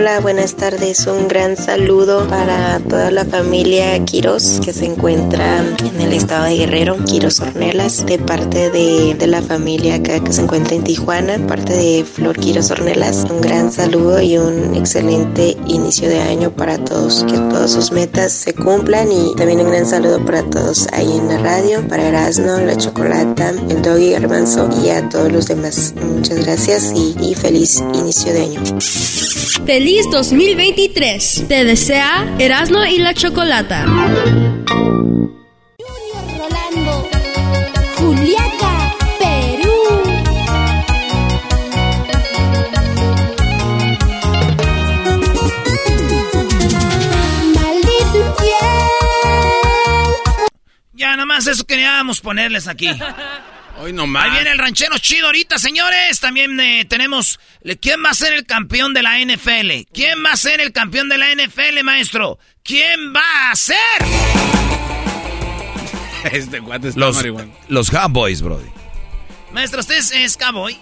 Hola, buenas tardes. Un gran saludo para toda la familia Quiros que se encuentra en el estado de Guerrero, Quiros Ornelas, de parte de, de la familia acá que se encuentra en Tijuana, parte de Flor Quiros Ornelas. Un gran saludo y un excelente inicio de año para todos. Que todas sus metas se cumplan y también un gran saludo para todos ahí en la radio, para Erasno, la Chocolata, el Doggy Garbanzo y a todos los demás. Muchas gracias y, feliz inicio de año. 2023. Te desea Erasmo y la Chocolata. Junior Rolando, Juliaca, Perú. Maldito infiel. Ya, nada más eso queríamos ponerles aquí. Hoy nomás. Ahí viene el ranchero chido ahorita, señores. También eh, tenemos. ¿Quién va a ser el campeón de la NFL? ¿Quién va a ser el campeón de la NFL, maestro? ¿Quién va a ser? este guante está Los, marihuana. los Cowboys, Brody. Maestro, ¿usted es, es cowboy?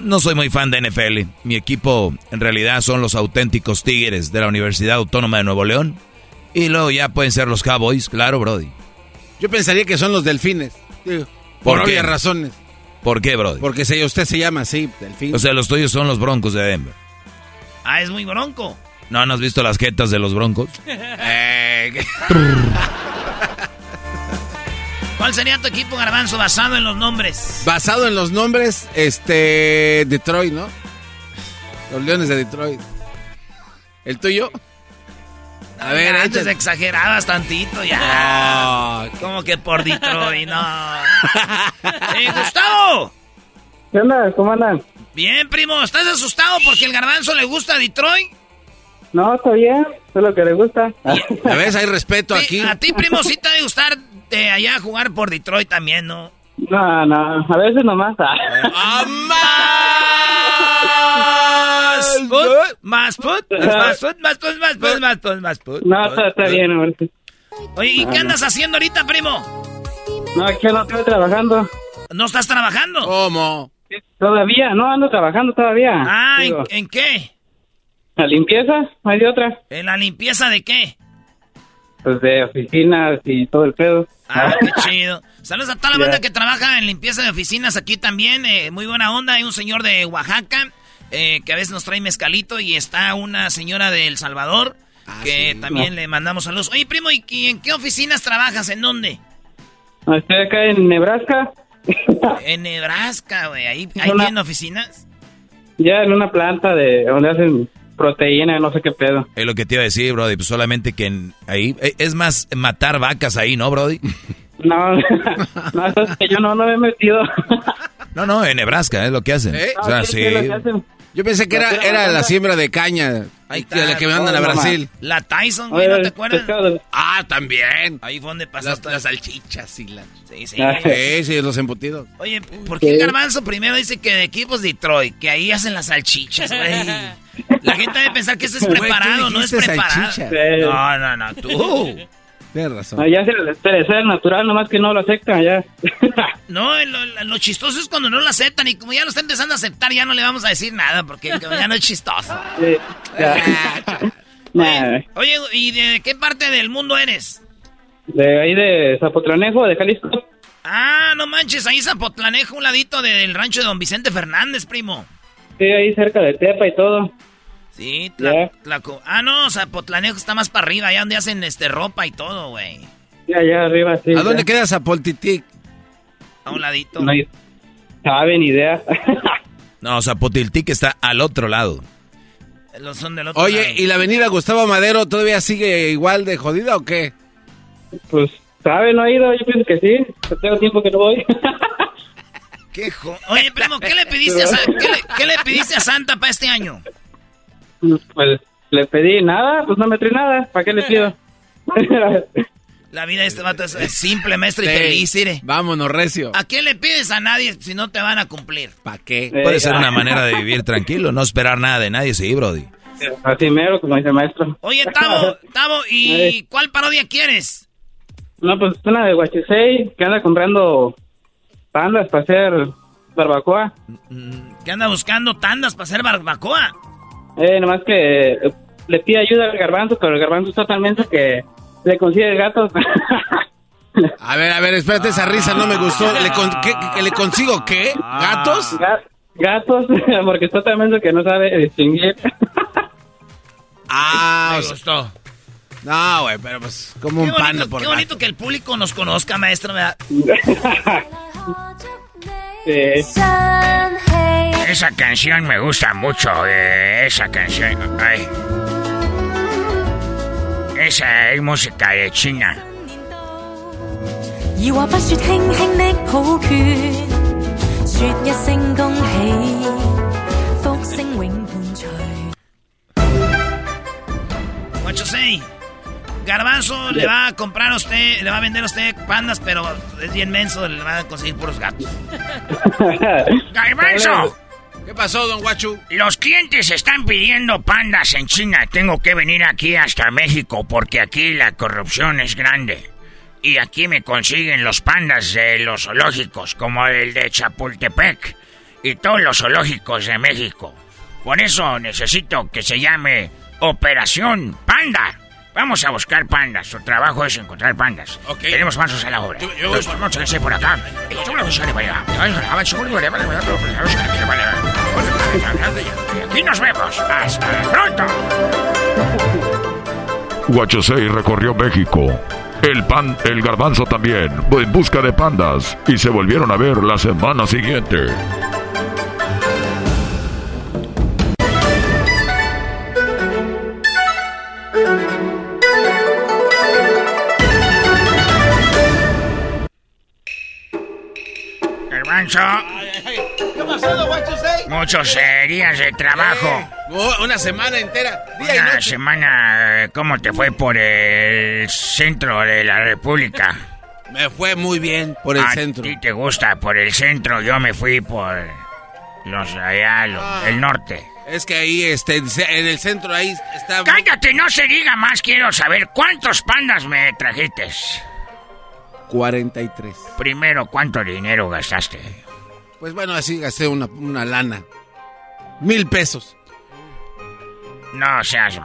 No soy muy fan de NFL. Mi equipo en realidad son los auténticos Tigres de la Universidad Autónoma de Nuevo León. Y luego ya pueden ser los Cowboys, claro, Brody. Yo pensaría que son los delfines. Digo, ¿Por por qué? obvias razones. ¿Por qué, Brody? Porque se, usted se llama así, delfín. O sea, los tuyos son los Broncos de Denver. Ah, es muy bronco. ¿No, ¿no has visto las jetas de los Broncos? Eh, ¿qué? ¿Cuál sería tu equipo, Garbanzo, basado en los nombres? Basado en los nombres, este. Detroit, ¿no? Los Leones de Detroit. ¿El tuyo? A ver, Ya, antes exagerabas tantito ya. Como que por Detroit, no. ¡Eh, Gustavo! ¿Qué onda? ¿Cómo andan? Bien, primo, ¿estás asustado porque el garbanzo le gusta a Detroit? No, está bien, es lo que le gusta. ¿Ya ves? Hay respeto Sí, aquí. A ti, primo, sí te debe gustar de allá jugar por Detroit también, ¿no? No, no, a veces nomás. ¡Ah, Más put, más put, más put, más put, más put, más put, más put. No, está, está bien, amor. Oye, ¿y qué andas haciendo ahorita, primo? No, aquí no estoy trabajando. ¿No estás trabajando? ¿Cómo? Todavía, no ando trabajando todavía. Ah, ¿en, qué? La limpieza, no hay de otra. ¿En la limpieza de qué? Pues de oficinas y todo el pedo. Ah, qué chido. Saludos a toda la banda que trabaja en limpieza de oficinas aquí también. eh, muy buena onda. Hay un señor de Oaxaca eh, que a veces nos trae mezcalito y está una señora de El Salvador que también le mandamos saludos. Oye, primo, ¿y en qué oficinas trabajas? ¿En dónde? Estoy acá en Nebraska, En Nebraska, güey. ¿Ahí, ahí Una- tienen oficinas? ya en una planta de donde hacen proteína, no sé qué pedo. Es lo que te iba a decir, Brody. Pues solamente que en- ahí. eh, Es más matar vacas ahí, ¿no, Brody? No, no, es que yo no, no me he metido. No, no, en Nebraska es lo que hacen. ¿Eh? O sea, sí. hacen. Yo pensé que era, La era la siembra de caña. Ahí de la que me mandan a Brasil. La Tyson, güey, ¿no te acuerdas? Ah, también. Ahí fue donde pasaste. las salchichas y las... Sí, sí. Ah. Sí, sí, los embutidos. Oye, ¿por qué el garbanzo primero dice que de equipos Detroit, que ahí hacen las salchichas, güey? La gente debe pensar que eso es preparado, no es preparado. salchicha. No, no, no, tú. Tienes razón. No, ya se les ser natural, nomás que no lo aceptan ya. No, lo, lo chistoso es cuando no lo aceptan y como ya lo está empezando a aceptar, ya no le vamos a decir nada porque ya no es chistoso. Sí, ya. Nah, Oye, ¿y de qué parte del mundo eres? de ahí de Zapotlanejo, de Jalisco. Ah, no manches, ahí Zapotlanejo, un ladito del rancho de don Vicente Fernández, primo. Sí, ahí cerca de Tepa y todo. Sí, Tla- Tlaco- Ah, no, Zapotlanejo está más para arriba, allá donde hacen este ropa y todo, güey. Sí, allá arriba, sí. ¿A dónde queda Zapoltitic? A un ladito. No hay- saben idea. No, Zapotiltic está al otro lado. Los son del otro Oye, lado. ¿y la avenida Gustavo Madero todavía sigue igual de jodida o qué? pues, ¿saben? ¿No ha ido? Yo pienso que sí. Tengo tiempo que no voy. ¿Qué jo- Oye, primo, ¿qué le pediste a, ¿qué le, qué le pediste a Santa para este año? Pues, le pedí nada, pues no me trae nada. ¿Para qué le pido? La vida de este vato es simple, maestro, y Sí. feliz, mire. Vámonos, recio. ¿A qué le pides a nadie si no te van a cumplir? ¿Para qué? Puede ser una manera de vivir tranquilo, no esperar nada de nadie, sí, Brody. Así mero, como dice el maestro. Oye, Tavo, Tavo, ¿y cuál parodia quieres? No, pues una de Huachisei que anda comprando pandas para hacer barbacoa. ¿Qué anda buscando tandas para hacer barbacoa? Eh, nomás que eh, le pide ayuda al garbanzo, pero el garbanzo está tan menso que le consigue gatos. A ver, a ver, espérate, esa risa no me gustó. ¿Le, con- qué- qué- le consigo qué? ¿Gatos? Ga- gatos, porque está tan menso que no sabe distinguir. Ah, Me o sea, gustó. no, güey, pero pues como Qué un panda bonito, por qué gato. bonito que el público nos conozca, maestro. ¿verdad? Este... Esa canción me gusta mucho, eh, esa canción. Ay. Esa es música de China. What you say? Garbanzo le va a comprar a usted, le va a vender a usted pandas, pero es bien menso, le va a conseguir puros gatos. ¡Garbanzo! ¿Qué pasó, don Guachu? Los clientes están pidiendo pandas en China. Tengo que venir aquí hasta México porque aquí la corrupción es grande. Y aquí me consiguen los pandas de los zoológicos, como el de Chapultepec y todos los zoológicos de México. Por eso necesito que se llame Operación Panda. Vamos a buscar pandas. Su trabajo es encontrar pandas. Tenemos manos a la obra. Yo, yo, yo por acá. Aquí nos vemos. Hasta pronto. Guachosei recorrió México. El pan, el garbanzo también, en busca de pandas, y se volvieron a ver la semana siguiente. Garbanzo. ¿Qué pasó, Guachosei? Muchos eh, días de trabajo. Oh, una semana entera. Día y Una noche. semana, eh, ¿cómo te fue por el centro de la República? Me fue muy bien por el a centro. ti te gusta por el centro, yo me fui por los allá, los- Ah. el norte. Es que ahí, este, en el centro ahí está... Cállate, no se diga más, quiero saber cuántos pandas me trajiste. 43. Primero, ¿cuánto dinero gastaste? Pues bueno, así gasté una, una lana. Mil pesos. No seas...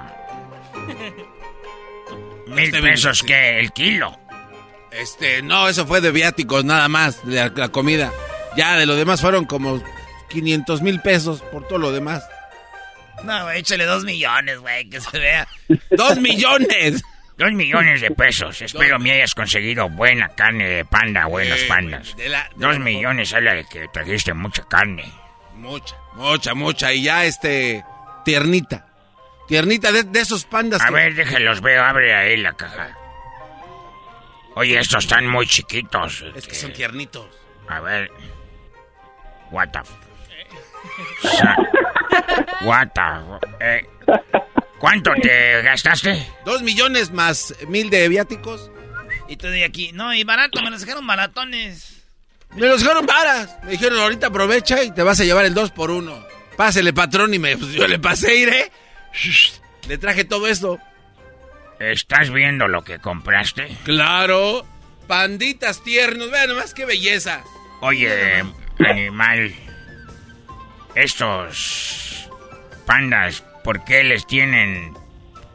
Mil Este pesos que el kilo. Este, no, eso fue de viáticos nada más, de la, la comida. Ya de lo demás fueron como 500 mil pesos por todo lo demás. No, échale dos millones, güey, que se vea. ¡Dos millones! Dos millones de pesos. Espero me hayas conseguido buena carne de panda, buenos Eh, pandas. de la- de Dos la- millones habla de que trajiste mucha carne. Mucha, mucha, mucha. Y ya, este, tiernita. Tiernita de, de esos pandas A que- ver, déjenlos veo, abre ahí la caja. Oye, estos están muy chiquitos. Es que son tiernitos. A ver. What the... f- What the... eh, ¿Cuánto te gastaste? Dos millones más mil de viáticos. Y tú de aquí, no, y barato, me los dejaron baratones. Me los dejaron varas. Me dijeron, ahorita aprovecha y te vas a llevar el dos por uno. Pásele, patrón, y me, pues, yo le pasé, iré. Le traje todo esto. ¿Estás viendo lo que compraste? Claro. Panditas tiernos. Vean nomás qué belleza. Oye, animal. Estos pandas, ¿por qué les tienen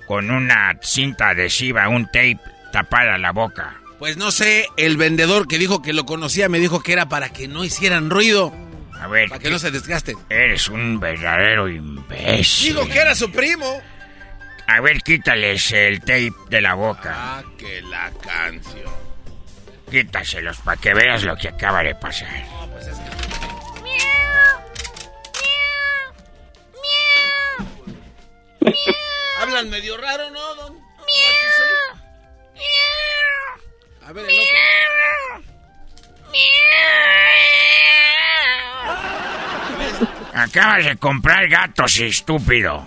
con una cinta adhesiva, un tape tapada la boca? Pues no sé, el vendedor que dijo que lo conocía me dijo que era para que no hicieran ruido. A ver, Para que no se desgasten. eres un verdadero imbécil. Digo que era su primo. A ver, quítales el tape de la boca. Ah, que la canción. Quítaselos para que veas lo que acaba de pasar. Hablan medio raro, ¿no, don? A ver, el otro. Acabas de comprar gatos, estúpido.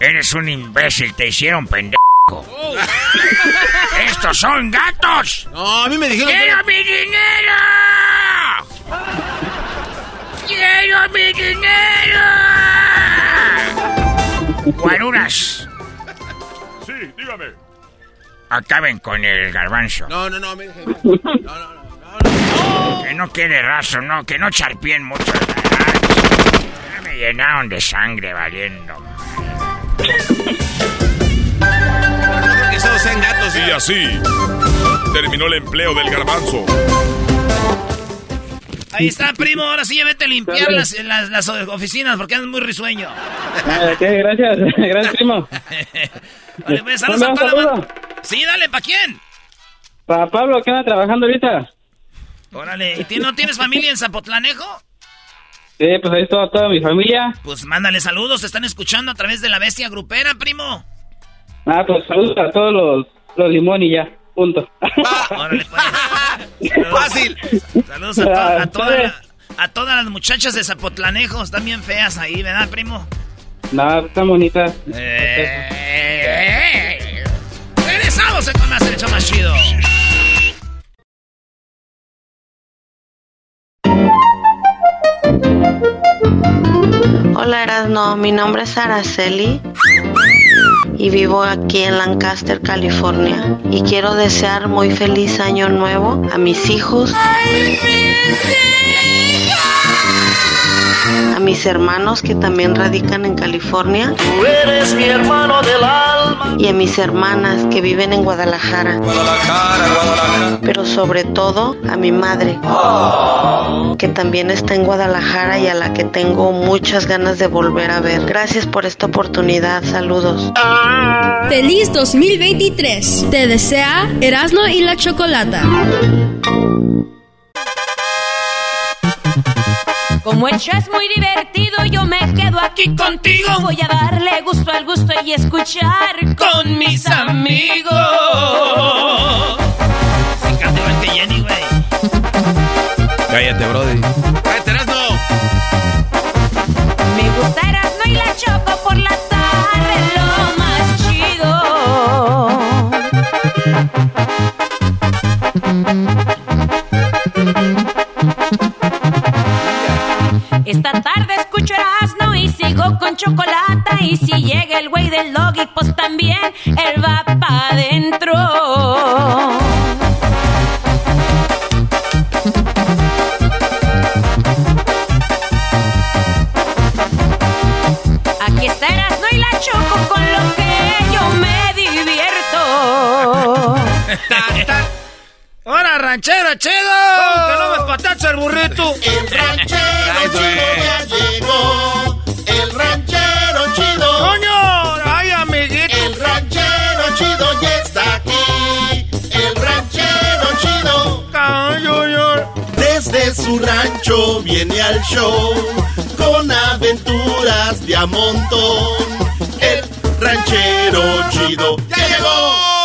Eres un imbécil, te hicieron pendejo. ¡Estos son gatos! No, a mí me dijeron que ¡Quiero era- mi dinero! ¡Quiero mi dinero! Guaruras, Sí, dígame. acaben con el garbanzo. No, no, no, mire, jefe. No, no, no. Que no quede raso, no, que no charpien mucho. Ya me llenaron de sangre valiendo. Que solo sean gatos. Y así terminó el empleo del garbanzo. Ahí está, primo, ahora sí ya vete a limpiar las, las, las oficinas porque andas muy risueño. Ah, gracias, gracias, primo. Vale, pues, saludos a ¿Dónde toda. Sí, dale, ¿pa' quién? Para Pablo, que anda trabajando ahorita. Órale, ¿y no tienes familia en Zapotlanejo? Sí, pues ahí está toda mi familia. Pues mándale saludos, te están escuchando a través de la bestia grupera, primo. Ah, pues saludos a todos los, los limón y ya, punto. Órale, pues. Saludos. Fácil. Saludos a, to- a, toda la- a todas las muchachas de Zapotlanejo, están bien feas ahí, ¿verdad, primo? Nada, están bonitas. Eh, ¡Regresamos! 12 con más el hecho más chido. Hola Erasno, mi nombre es Araceli y vivo aquí en Lancaster, California. Y quiero desear muy feliz año nuevo a mis hijos, a mis hermanos que también radican en California. Tú eres mi hermano del alma. Y a mis hermanas que viven en Guadalajara. Guadalajara, Guadalajara. Pero sobre todo a mi madre, que también está en Guadalajara y a la que tengo muchas ganas de volver a ver. Gracias por esta oportunidad. Saludos. Feliz 2023. Te desea Erasno y la Chocolata. Como el show es muy divertido, yo me quedo aquí contigo. Voy a darle gusto al gusto y escuchar con mis amigos. Se canta igual que Jenny, güey. Cállate, Brody. Cállate, Erasno. Me gusta Erasno y la Choco por la Esta tarde escucho Erasno y sigo con chocolate. Y si llega el güey del doggy, pues también él va pa' adentro. Aquí está Erasmo y la Choco con lo que yo me divierto. ¡Hora, ranchero chido! ¿Cómo que no me patacha el burrito? El ranchero chido ya llegó. El ranchero chido. ¡Coño! ¡Ay, amiguito! El ranchero chido ya está aquí. El ranchero chido. Desde su rancho viene al show con aventuras de a montón. El ranchero chido ya llegó.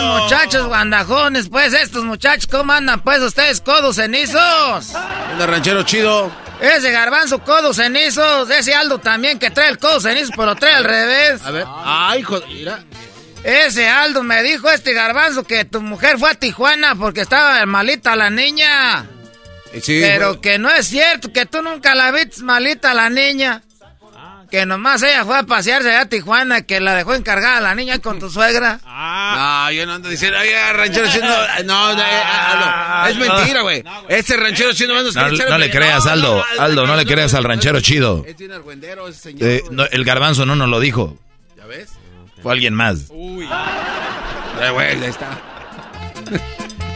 Pues, muchachos guandajones, pues, estos muchachos, ¿cómo andan, pues, ustedes, codos cenizos? El ranchero chido. Ese garbanzo, codos cenizos. Ese Aldo también, que trae el codo cenizo, pero trae al revés. A ver. Ay, hijo, mira. Ese Aldo me dijo este garbanzo que tu mujer fue a Tijuana porque estaba malita la niña. Sí, pero que no es cierto, que tú nunca la viste malita la niña. Que nomás ella fue a pasearse allá a Tijuana, que la dejó encargada la niña con tu suegra. No, yo no ando diciendo, oye, ranchero chido. No, no, eh, es mentira, güey. Ese ranchero chido no No, no le creas, Aldo. Aldo, no le creas al ranchero chido. Es bien argüendero ese señor. Eh, no, el garbanzo no nos lo dijo. ¿Ya ves? Fue alguien más. Uy. Ya, güey, ya está.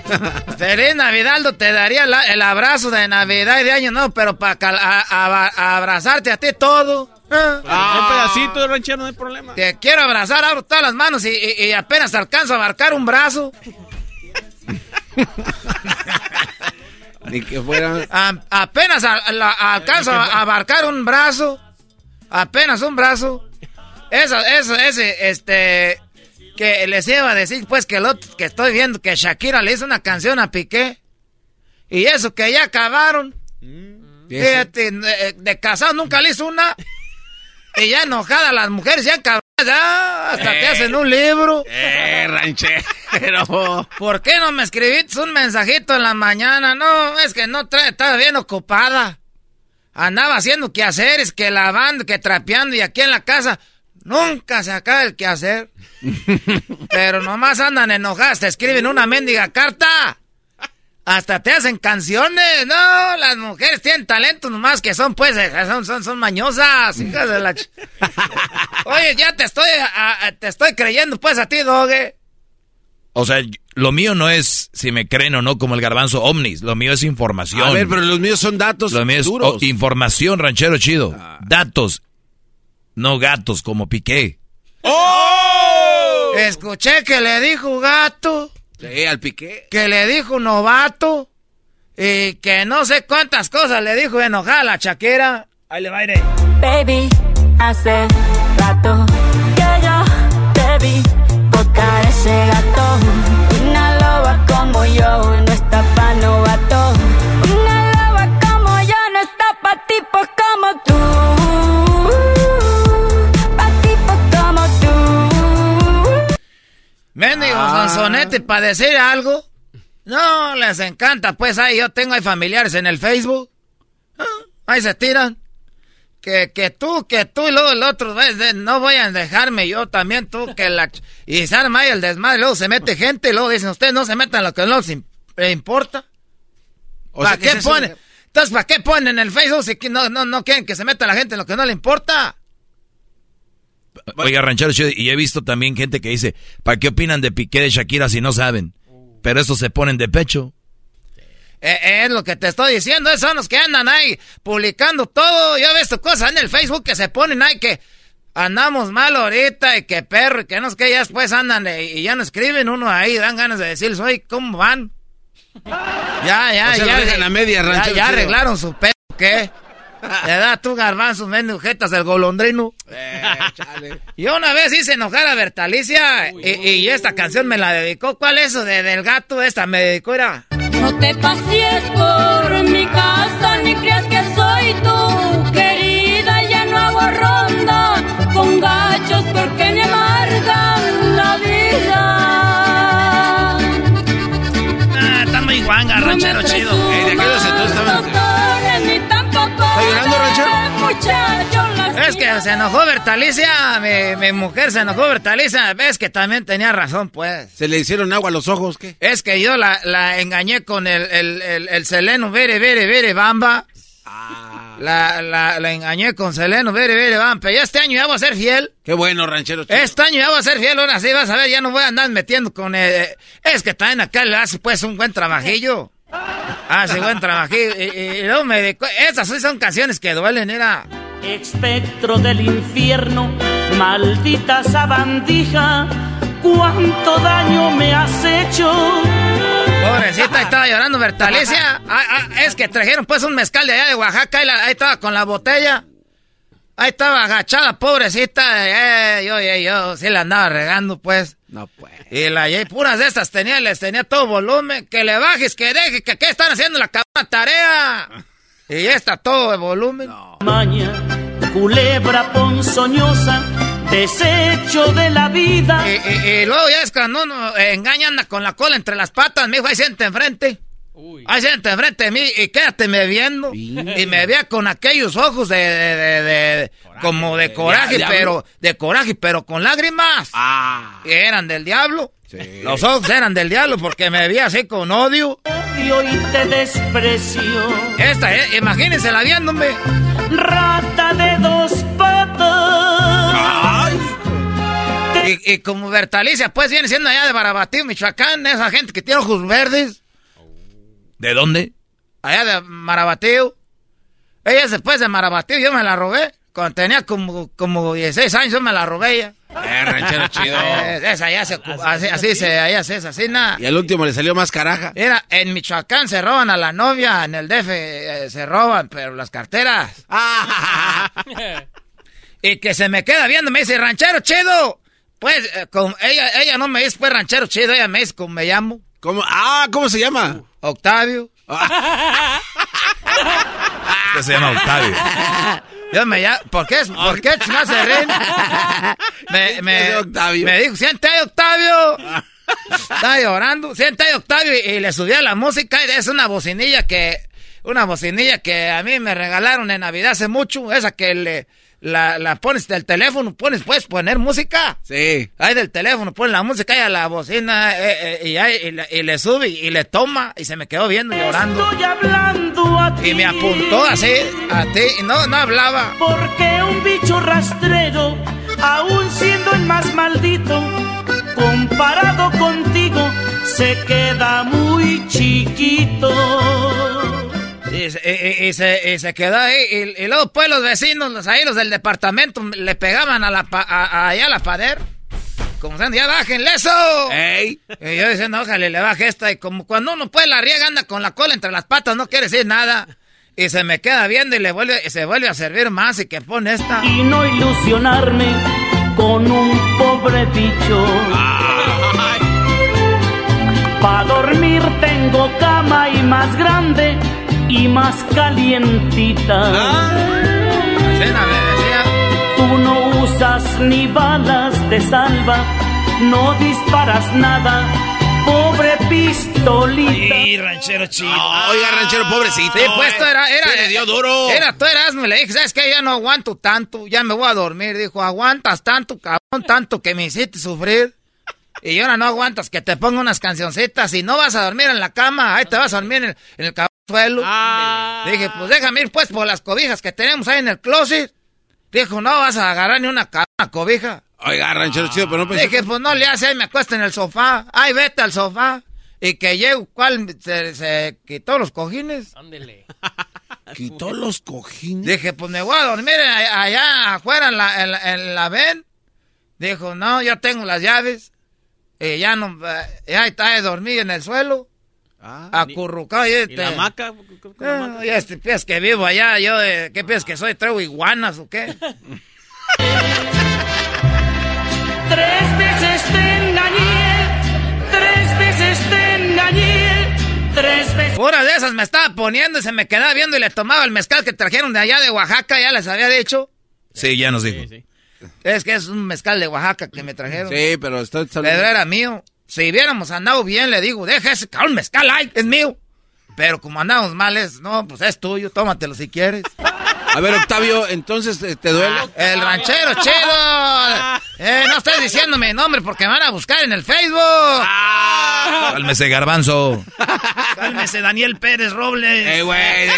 Feliz Navidad, Aldo, te daría la- el abrazo de Navidad y de Año Nuevo, pero para abrazarte a ti todo. Ah. Un pedacito de ranchero, no hay problema. Te quiero abrazar, abro todas las manos y, y- y apenas alcanzo a abarcar un brazo. Ni que fuera. A- apenas a- la- alcanzo a abarcar un brazo. Apenas un brazo. Eso, eso, ese, este. Que les iba a decir, pues, que el otro que estoy viendo que Shakira le hizo una canción a Piqué. Y eso que ya acabaron. ¿Y eso? Fíjate, de, de casado nunca le hizo una. Y ya enojada las mujeres, ya cabronas, ya hasta te Eh. hacen un libro. Eh, ranchero. ¿Por qué no me escribiste un mensajito en la mañana? No, es que no trae, estaba bien ocupada. Andaba haciendo quehaceres, que lavando, que trapeando y aquí en la casa nunca se acaba el quehacer. Pero nomás andan enojadas, te escriben una mendiga carta. Hasta te hacen canciones. No, las mujeres tienen talento nomás que son pues, eh, son, son, son mañosas. hijas de la ch- Oye, ya te estoy, a- a- te estoy creyendo pues a ti, Doge. O sea, lo mío no es si me creen o no como el garbanzo ovnis. Lo mío es información. A ver, pero los míos son datos Lo mío es duros. oh, información, ranchero chido. Datos, no gatos como Piqué. ¡Oh! Escuché que le dijo gato, Sí, al piqué. que le dijo novato y que no sé cuántas cosas le dijo enojada la chaquera. Ahí le va a ir. Baby, hace rato que yo te vi tocar ese gato. Una loba como yo no está pa' novato. Una loba como yo no está pa' tipos como tú. Pa' tipos como tú. Me con sonete para decir algo. No, les encanta, pues ahí yo tengo familiares en el Facebook. Ah, ahí se tiran. Que, que tú, que tú y luego el otro, ves, no voy a dejarme yo también, tú, que la... Y se arma ahí el desmadre, luego se mete gente, y luego dicen, ustedes no se metan lo que no les importa. ¿Para qué ponen? Entonces, ¿para qué ponen en el Facebook si no, no, no quieren que se meta la gente en lo que no le importa? Oiga, ranchero, y he visto también gente que dice, ¿para qué opinan de Piqué de Shakira si no saben? Pero eso se ponen de pecho. Eh, es lo que te estoy diciendo, esos son los que andan ahí publicando todo. Yo he visto cosas en el Facebook que se ponen ahí que andamos mal ahorita y que perro y que no es que ya después andan y ya no escriben uno ahí, dan ganas de decirles, oye, ¿cómo van? Ya, ya, ya. ya, media, ya, ya arreglaron su perro, ¿qué? Le da tú garbanzos, mendijetas del golondrino. Eh, y una vez hice enojar a Bertalicia y, esta canción me la dedicó. ¿Cuál es eso de, del gato? Esta me dedicó, era. No te pases por mi casa ni creas que soy tu querida. Ya no hago ronda con gachos porque me amargan la vida. Ah, está muy guanga, ranchero chido. De Es que se enojó Bertalicia, mi, mujer se enojó Bertalicia, ves que también tenía razón, pues. ¿Se le hicieron agua a los ojos, qué? Es que yo la, engañé con el, el, seleno vere, vere, vere, bamba. Ah. La, la, engañé con Seleno, vere, vere, bamba. Ya este año ya voy a ser fiel. Qué bueno, ranchero. Este año ya voy a ser fiel, ahora sí vas a ver, ya no voy a andar metiendo con... Eh, es que también acá le hace pues un buen trabajillo. Ah, sí, buen trabajo. Y, luego me dedicó. Esas son canciones que duelen, era. Espectro del infierno, maldita sabandija, cuánto daño me has hecho. Pobrecita, estaba llorando Bertalicia. Ah, ah, es que trajeron pues un mezcal de allá de Oaxaca y ahí estaba con la botella. Ahí estaba agachada, pobrecita. Eh, yo, yo, yo, sí la andaba regando, pues. No, pues. Y la y puras de estas tenía, les tenía todo volumen. Que le bajes, que deje, que qué están haciendo la tarea. Y ya está todo de volumen. Maña, culebra ponzoñosa, desecho de la vida. Y, luego ya es cuando uno engaña, anda con la cola entre las patas, mi hijo, ahí siente enfrente. Ahí siente enfrente de mí y quédate me viendo. Y me veía con aquellos ojos de, de, de, como de coraje, pero de coraje, pero con lágrimas. Ah. Que eran del diablo. Los ojos eran del diablo porque me veía así con odio. Odio y te desprecio. Esta, eh, imagínense la viéndome. Rata de dos patas. Y, y, como Bertalicia, pues viene siendo allá de Barabatío, Michoacán, esa gente que tiene ojos verdes. ¿De dónde? Allá de Marabatío. Ella después de Marabatío, yo me la robé. Cuando tenía como, como 16 años, yo me la robé ella. Eh, ranchero chido. Eh, esa ya se, así, así se, allá se es así, nada. Y al último le salió más caraja. Mira, en Michoacán se roban a la novia, en el DF eh, se roban, pero las carteras. y que se me queda viendo, me dice, ranchero chido. Pues, eh, ella, ella no me dice, pues, ranchero chido, ella me dice, como me llamo. ¿Cómo? Ah, ¿cómo se llama? Octavio. Este se llama Octavio. Yo me llamo, ¿por qué? ¿Por qué no se? Me, me, Octavio. me dijo, siente ahí, Octavio. Estaba llorando, siente ahí, Octavio, y, le subía la música, y es una bocinilla que, una bocinilla que a mí me regalaron en Navidad hace mucho, esa que le, la, la pones del teléfono, pones, puedes poner música. Sí. Ahí del teléfono, pones la música y a la bocina eh, eh, y, ahí, y, le, sube y, le toma y se me quedó viendo llorando. Estoy hablando a ti. Y me apuntó así a ti y no, no hablaba. Porque un bicho rastrero, aún siendo el más maldito, comparado contigo, se queda muy chiquito. Y, se, se, quedó ahí. Y, luego, pues, los vecinos, los, ahí, los del departamento, le pegaban a la, a, allá a la pader. Como diciendo, ya bájenle eso. Ey. Y yo diciendo, ojalá le baje esta. Y como cuando uno, pues, la riega anda con la cola entre las patas, no quiere decir nada. Y se me queda viendo y le vuelve, y se vuelve a servir más y que pone esta. Y no ilusionarme con un pobre bicho. Para dormir tengo cama y más grande y más calientita. Ah, Tú no usas ni balas de salva no disparas nada, pobre pistolita. Ay, ranchero chido. oiga, ranchero, pobrecito. Sí, pues esto era, era. Sí, le dio duro. Era, tú eras, me le dije, ¿sabes qué? Ya no aguanto tanto, ya me voy a dormir. Dijo, aguantas tanto, cabrón, tanto que me hiciste sufrir. Y ahora no aguantas que te ponga unas cancioncitas y no vas a dormir en la cama, ahí te vas a dormir en, el- en el suelo. Dije, pues déjame ir pues por las cobijas que tenemos ahí en el closet. Dijo, no vas a agarrar ni una cabrona cobija. Oiga, ranchero chido, pero no pensé. Dije, pues no le hace, ahí me acuesto en el sofá. Ay, vete al sofá. Y que llego, ¿cuál? Se, se quitó los cojines. Quitó los cojines. Dije, pues me voy a dormir allá afuera en la, en la, en la ven. Dijo, no, yo tengo las llaves. Y ya no, eh, ya está de dormir en el suelo. Acurrucado. Y, ¿Y la hamaca? Ah, ya este pies que vivo allá, yo, de, ¿qué pies que soy? ¿Traigo iguanas o qué? Tres veces te engañé, tres veces te engañé, tres veces. Pura de esas me estaba poniendo y se me quedaba viendo y le tomaba el mezcal que trajeron de allá de Oaxaca, ya les había dicho. Sí, ya nos dijo. Es que es un mezcal de Oaxaca que me trajeron. Sí, pero está Pero era mío. Si hubiéramos andado bien, le digo, deja ese cabrón mezcal ahí, es mío. Pero como andamos mal, es, no, pues es tuyo, tómatelo si quieres. A ver, Octavio, entonces eh, te duele. El ranchero chido. Eh, no estés diciendo mi nombre porque me van a buscar en el Facebook. Cálmese, garbanzo. Cálmese, Daniel Pérez Robles. Eh, güey.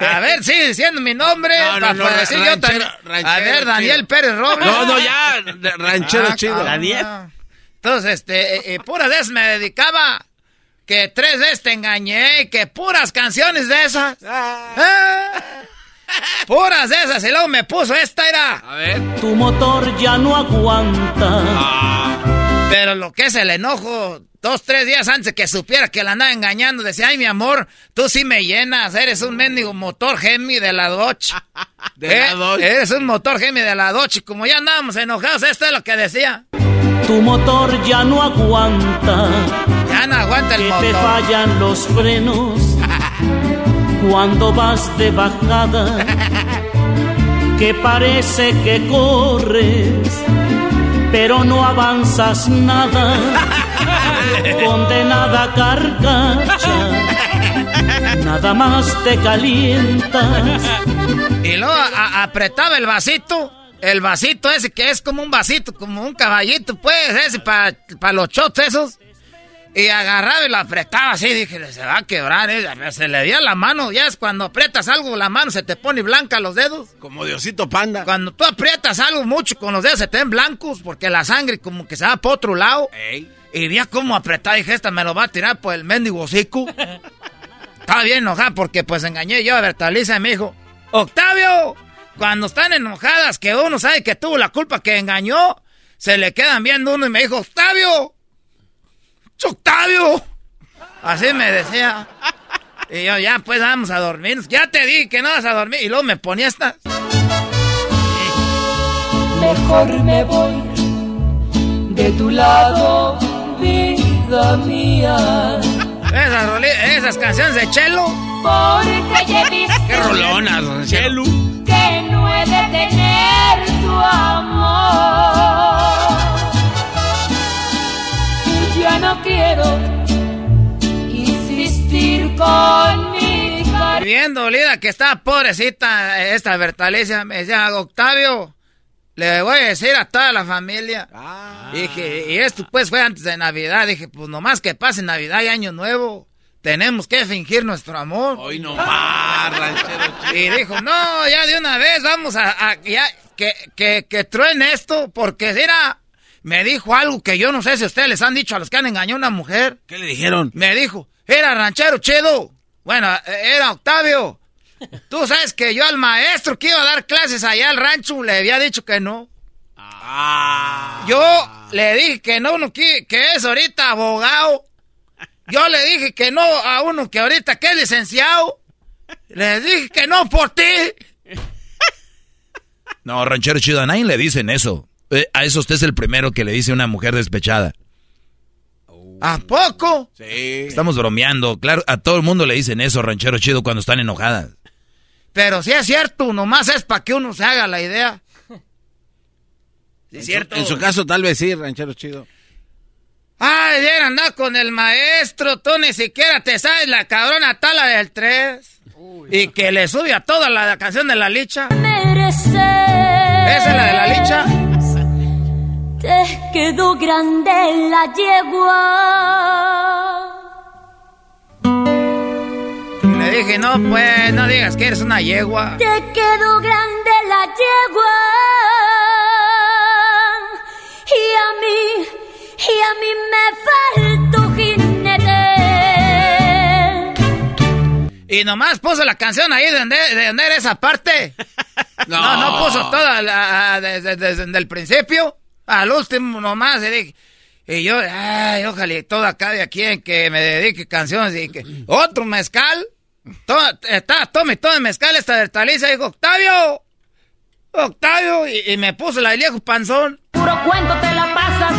A ver, sigue diciendo mi nombre. No, decir yo ranchero- también. A ver, Daniel chido. Pérez Robles. No, no, ya, ranchero Ah, chido. Daniel. Entonces, este, eh, eh, puras de esas me dedicaba. Que tres veces te engañé. Que puras canciones de esas. Ah. Puras de esas. Y luego me puso esta era. A ver. Tu motor ya no aguanta. Pero lo que es el enojo, dos, tres días antes de que supiera que la andaba engañando, decía, ay, mi amor, tú sí me llenas, eres un mendigo motor Gemi de la Dodge. De la Eh, Dodge. Eres un motor Gemi de la Dodge. Y como ya andábamos enojados, esto es lo que decía. Tu motor ya no aguanta. Ya no aguanta el que motor. te fallan los frenos cuando vas de bajada. Que parece que corres, pero no avanzas nada. Condenada carcacha, nada más te calientas. Y luego a- apretaba el vasito. El vasito ese que es como un vasito, como un caballito, pues, ese para los shots esos. Y agarraba y lo apretaba así, dije, se va a quebrar, eh. se le dio la mano, ya es cuando aprietas algo, la mano se te pone blanca los dedos. Como Diosito Panda. Cuando tú aprietas algo mucho con los dedos se te ven blancos, porque la sangre como que se va por otro lado. Y vi cómo apretar, dije, esta me lo va a tirar por el mendigo hocico. Estaba bien enojada porque pues engañé yo a Bertaliza y me dijo, Octavio, cuando están enojadas que uno sabe que tuvo la culpa que engañó, se le quedan viendo uno y me dijo, Octavio. Así me decía. Y yo, ya pues vamos a dormir. Ya te di que no vas a dormir. Y luego me ponía esta. Mejor me voy de tu lado, vida mía. Esas, esas canciones de Chelo. Porque ya he visto Qué rolonas, Chelo. que no he de tener tu amor. Y ya no quiero con mi cariño. Bien dolida que está pobrecita esta Bertalicia. Me decía, Octavio, le voy a decir a toda la familia. Dije, y esto pues fue antes de Navidad. Dije, pues nomás que pase Navidad y Año Nuevo. Tenemos que fingir nuestro amor. Hoy no más, ranchero. Y dijo, no, ya de una vez vamos a, a- ya, que, que, que truene esto, porque era, me dijo algo que yo no sé si ustedes les han dicho a los que han engañado a una mujer. ¿Qué le dijeron? Me dijo, era ranchero chido. Bueno, eh, era Octavio. Tú sabes que yo al maestro que iba a dar clases allá al rancho le había dicho que no. Yo le dije que no, uno que, que es ahorita abogado. Yo le dije que no a uno que ahorita que es licenciado. Le dije que no por ti. No, ranchero chido, a nadie le dicen eso. Eh, a eso usted es el primero que le dice a una mujer despechada. ¿A poco? Sí. Estamos bromeando. Claro, a todo el mundo le dicen eso, ranchero chido, cuando están enojadas. Pero si es cierto, nomás es para que uno se haga la idea. ¿Es cierto? En su caso, tal vez sí, ranchero chido. Ay, ayer andar con el maestro, tú ni siquiera te sabes la cabrona tala del 3. Y que le sube a toda la canción de la licha. Esa es la de la licha. Te quedó grande la yegua. Y le dije, no, pues, no digas que eres una yegua. Te quedó grande la yegua. Y a mí, y a mí me faltó jinete. Y nomás puso la canción ahí de donde, de donde era esa parte. No, no, puso toda la, desde, desde el principio al último nomás. Dije, y yo, ay, ojalá todo acá de aquí en que me dedique canciones y que otro mezcal. Todo, está, tome todo el mezcal esta de Taliza. Dijo, Octavio, Octavio. Y, me puso la de viejo panzón. Puro cuento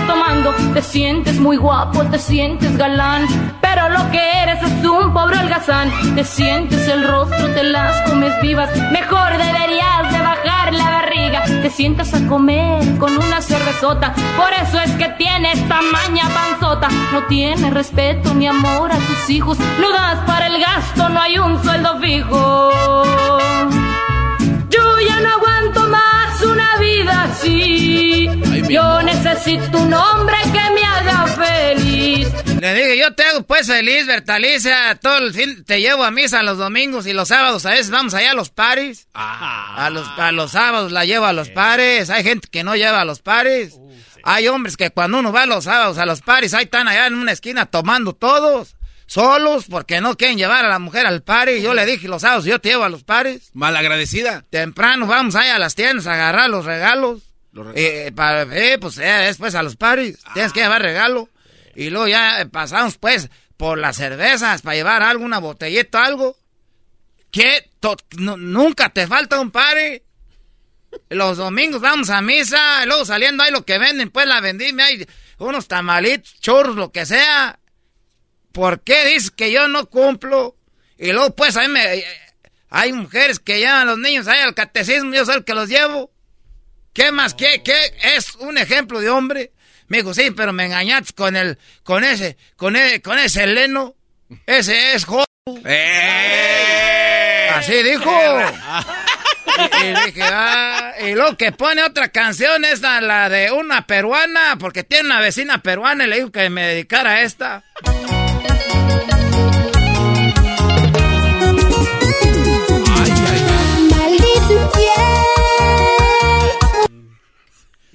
tomando. Te sientes muy guapo, te sientes galán. Pero lo que eres es un pobre holgazán. Te sientes el rostro, te las comes vivas. Mejor deberías de bajar la barriga. Te sientas a comer con una cervezota. Por eso es que tienes tamaña panzota. No tienes respeto ni amor a tus hijos. No das para el gasto, no hay un sueldo fijo. Yo ya no aguanto más una vida así. Yo necesito un hombre que me haga feliz. Le dije, yo te hago pues feliz, Bertalicia. Todo el fin te llevo a misa los domingos y los sábados. A veces vamos allá a los paris. A, los, a los sábados la llevo a los pares. Hay gente que no lleva a los pares. Hay hombres que cuando uno va los sábados a los paris, ahí están allá en una esquina tomando todos. Solos, porque no quieren llevar a la mujer al party. Yo le dije los sábados, yo te llevo a los pares. Malagradecida. Temprano vamos ahí a las tiendas a agarrar los regalos. Eh, para, eh, pues eh, después a los paris. Tienes que llevar regalo. Y luego ya eh, pasamos pues por las cervezas para llevar algo, una botellita, algo. Nu- nunca te falta un party. Los domingos vamos a misa, y luego saliendo ahí lo que venden, pues la vendimia, hay unos tamalitos, churros, lo que sea. ¿Por qué dices que yo no cumplo? Y luego pues a mí me... Hay mujeres que llevan a los niños ahí al catecismo, yo soy el que los llevo. ¿Qué más? ¿Qué, qué es un ejemplo de hombre? Me dijo, sí, pero me engañaste con el, con ese, con ese, con ese leno. Ese es joven. Así dijo. Y, y dije, ah, y luego que pone otra canción, es la, la de una peruana, porque tiene una vecina peruana y le dijo que me dedicara a esta.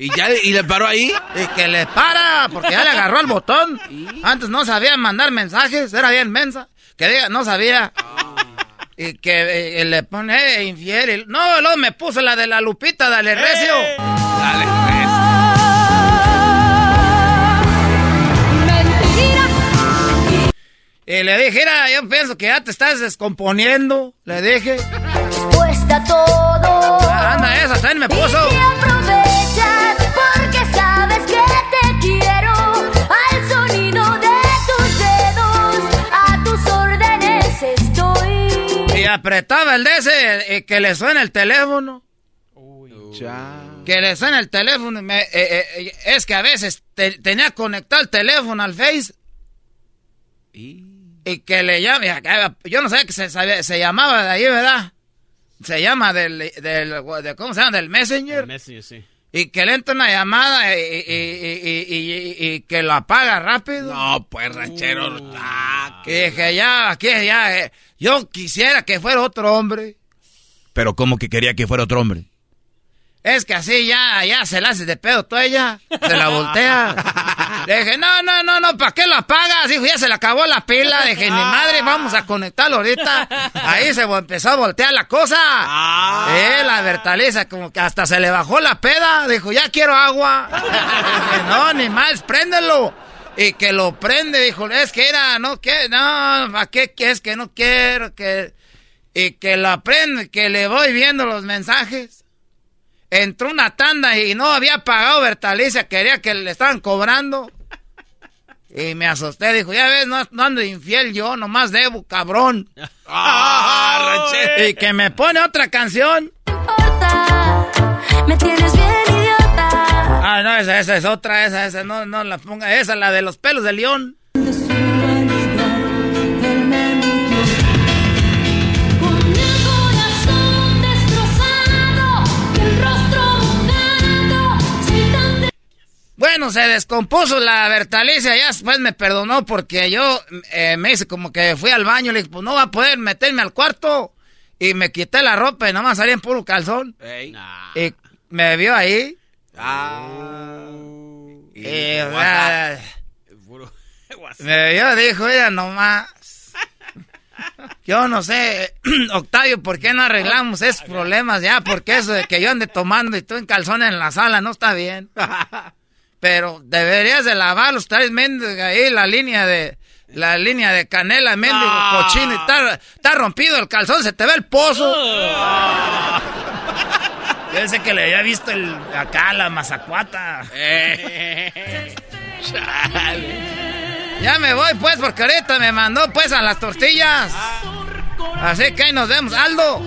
¿Y ya y le paró ahí? Y que le para, porque ya le agarró el botón. Antes no sabía mandar mensajes, era bien mensa. Que diga, no sabía. Y que eh, le pone eh, infiel. y- No, luego me puso la de la Lupita, dale recio. Dale, Y le dije, mira, yo pienso que ya te estás descomponiendo. Le dije. Cuesta todo. Ah, Anda, esa también me Y puso. Apretaba el de ese y que le suena el teléfono. Que le suena el teléfono. y me- eh, eh, eh, es que a veces te- tenía conectado el teléfono al Face. Y que le llame. Yo no sabía que se, sabía- se llamaba de ahí, ¿verdad? Se llama del, del, de- ¿Cómo se llama? Del Messenger. Messenger, sí. Y que le entra una llamada y, y- y- y- que lo apaga rápido. No, pues, ranchero. Ah, Y dije, ya, aquí, ya. eh, yo quisiera que fuera otro hombre. Pero como que quería que fuera otro hombre. Es que así ya, ya se la hace de pedo tú ella. Se la voltea. Le dije, no, no, no, no, ¿para qué lo apagas? Dijo, ya se le acabó la pila. Dije, ni madre, vamos a conectarlo ahorita. Ahí se empezó a voltear la cosa. Eh, la Bertaliza, como que hasta se le bajó la peda. Dijo, ya quiero agua. Dije, no, ni más, préndelo. Y que lo prende, dijo, es que era, no, que, no, ¿para qué? Es que no quiero, que... Y que lo prende, que le voy viendo los mensajes. Entró una tanda y no había pagado Bertalicia, quería que le estaban cobrando. Y me asusté, dijo, ya ves, no, no ando infiel yo, nomás debo, cabrón. y que me pone otra canción. Me tienes bien idiota. A No, no, esa, esa es otra, esa, esa, no, no la ponga, esa, la de los pelos de león. Bueno, se descompuso la Bertalicia, ya después me perdonó porque yo eh, me hice como que fui al baño, le dije, pues no va a poder meterme al cuarto. Y me quité la ropa y nomás salí en puro calzón. Y me vio ahí. Ah. Y, me vio, dijo, ella nomás. Yo no sé, Octavio, ¿por qué no arreglamos esos problemas ya? Porque eso de que yo ande tomando y tú en calzón en la sala no está bien. Pero deberías de lavar los tres mendigos ahí, la línea de... La línea de canela, mendigo, Ah. cochino, está, está rompido el calzón, se te ve el pozo. Yo pensé que le había visto el, acá la mazacuata. Ya me voy pues, porque ahorita me mandó pues a las tortillas. Así que ahí nos vemos. Aldo,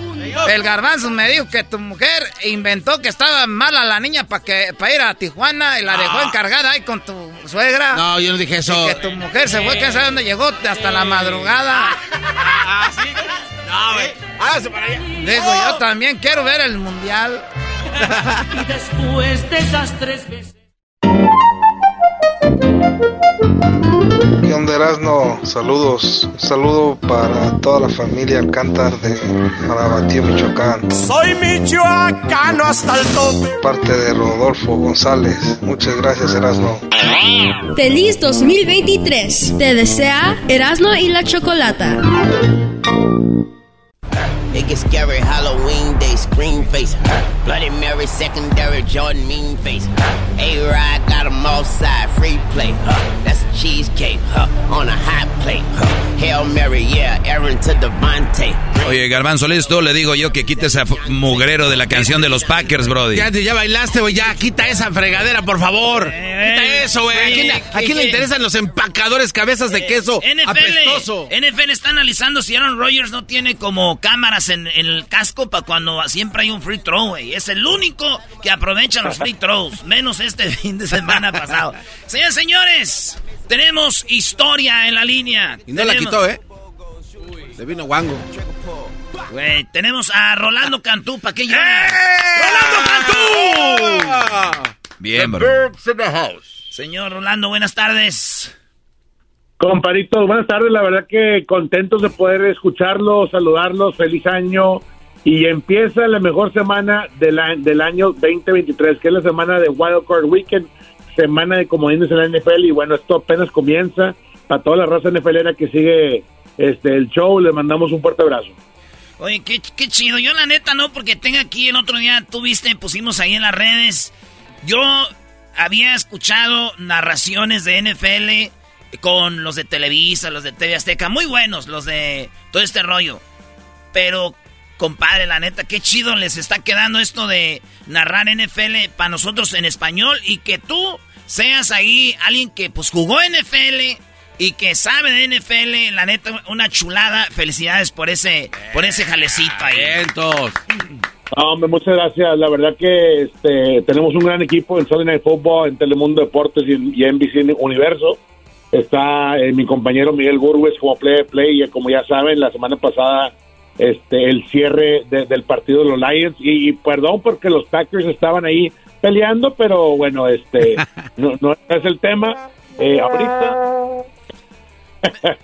el garbanzo me dijo que tu mujer inventó que estaba mala la niña para que para ir a Tijuana y la dejó Ah. encargada ahí con tu suegra. No, yo no dije eso. Y que tu mujer se fue, quién sabe dónde llegó, hasta la madrugada. Ah, sí. No, güey. Hágase para allá. Digo, yo también quiero ver el mundial. Y después de esas tres veces. ¿Qué onda, Erasno? Saludos. Un saludo para toda la familia Alcántar de Marabatío, Michoacán. Soy michoacano hasta el tope. Parte de Rodolfo González. Muchas gracias, Erasno. Feliz 2023. Te desea Erasno y la Chocolata. It gets scary Halloween day, scream face. Bloody Mary, secondary Jordan, mean face. A-Ride got 'em all side, free play. That's a cheesecake huh, on a hot plate. huh. Hail Mary, yeah, Aaron to Devontae. Oye, Garbanzo, listo, le digo yo que quite ese mugrero de la canción de los Packers, Brody. Ya, ya bailaste, güey. Ya, quita esa fregadera, por favor. quita eso, güey. ¿A quién, a quién le interesan los empacadores cabezas de queso apestoso? NFL, NFL está analizando si Aaron Rodgers no tiene como cámaras en, en el casco para cuando siempre hay un free throw, güey. Es el único que aprovecha los free throws, menos este fin de semana pasado. Señores, señores, tenemos historia en la línea. Y no la Tenemos- quitó, ¿eh? Le vino guango. Güey, tenemos a Rolando Cantú, ¿para qué lloras? ¡Eh! ¡Rolando Cantú! Bien, bro. Señor Rolando, buenas tardes. Comparitos, buenas tardes. La verdad que contentos de poder escucharlos, saludarlos. Feliz año. Y empieza la mejor semana del, del año 2023, que es la semana de Wild Card Weekend, semana de comodines en la NFL. Y bueno, esto apenas comienza. Para toda la raza NFLera que sigue este el show, les mandamos un fuerte abrazo. Oye, qué, qué chido. Yo la neta no, porque tengo aquí el otro día, tú viste, pusimos ahí en las redes. Yo había escuchado narraciones de NFL con los de Televisa, los de TV Azteca, muy buenos, los de todo este rollo. Pero, compadre, la neta, qué chido les está quedando esto de narrar NFL para nosotros en español y que tú seas ahí alguien que pues jugó NFL y que sabe de NFL, la neta, una chulada. Felicidades por ese, por ese jalecito ahí. No, hombre, muchas gracias. La verdad que este, tenemos un gran equipo en Sunday Night Football, en Telemundo Deportes y, en- NBC Universo. Está eh, mi compañero Miguel Gurwes como play de play y como ya saben, la semana pasada este el cierre de- del partido de los Lions y, y perdón porque los Packers estaban ahí peleando, pero bueno, este no, no es el tema. Eh, ahorita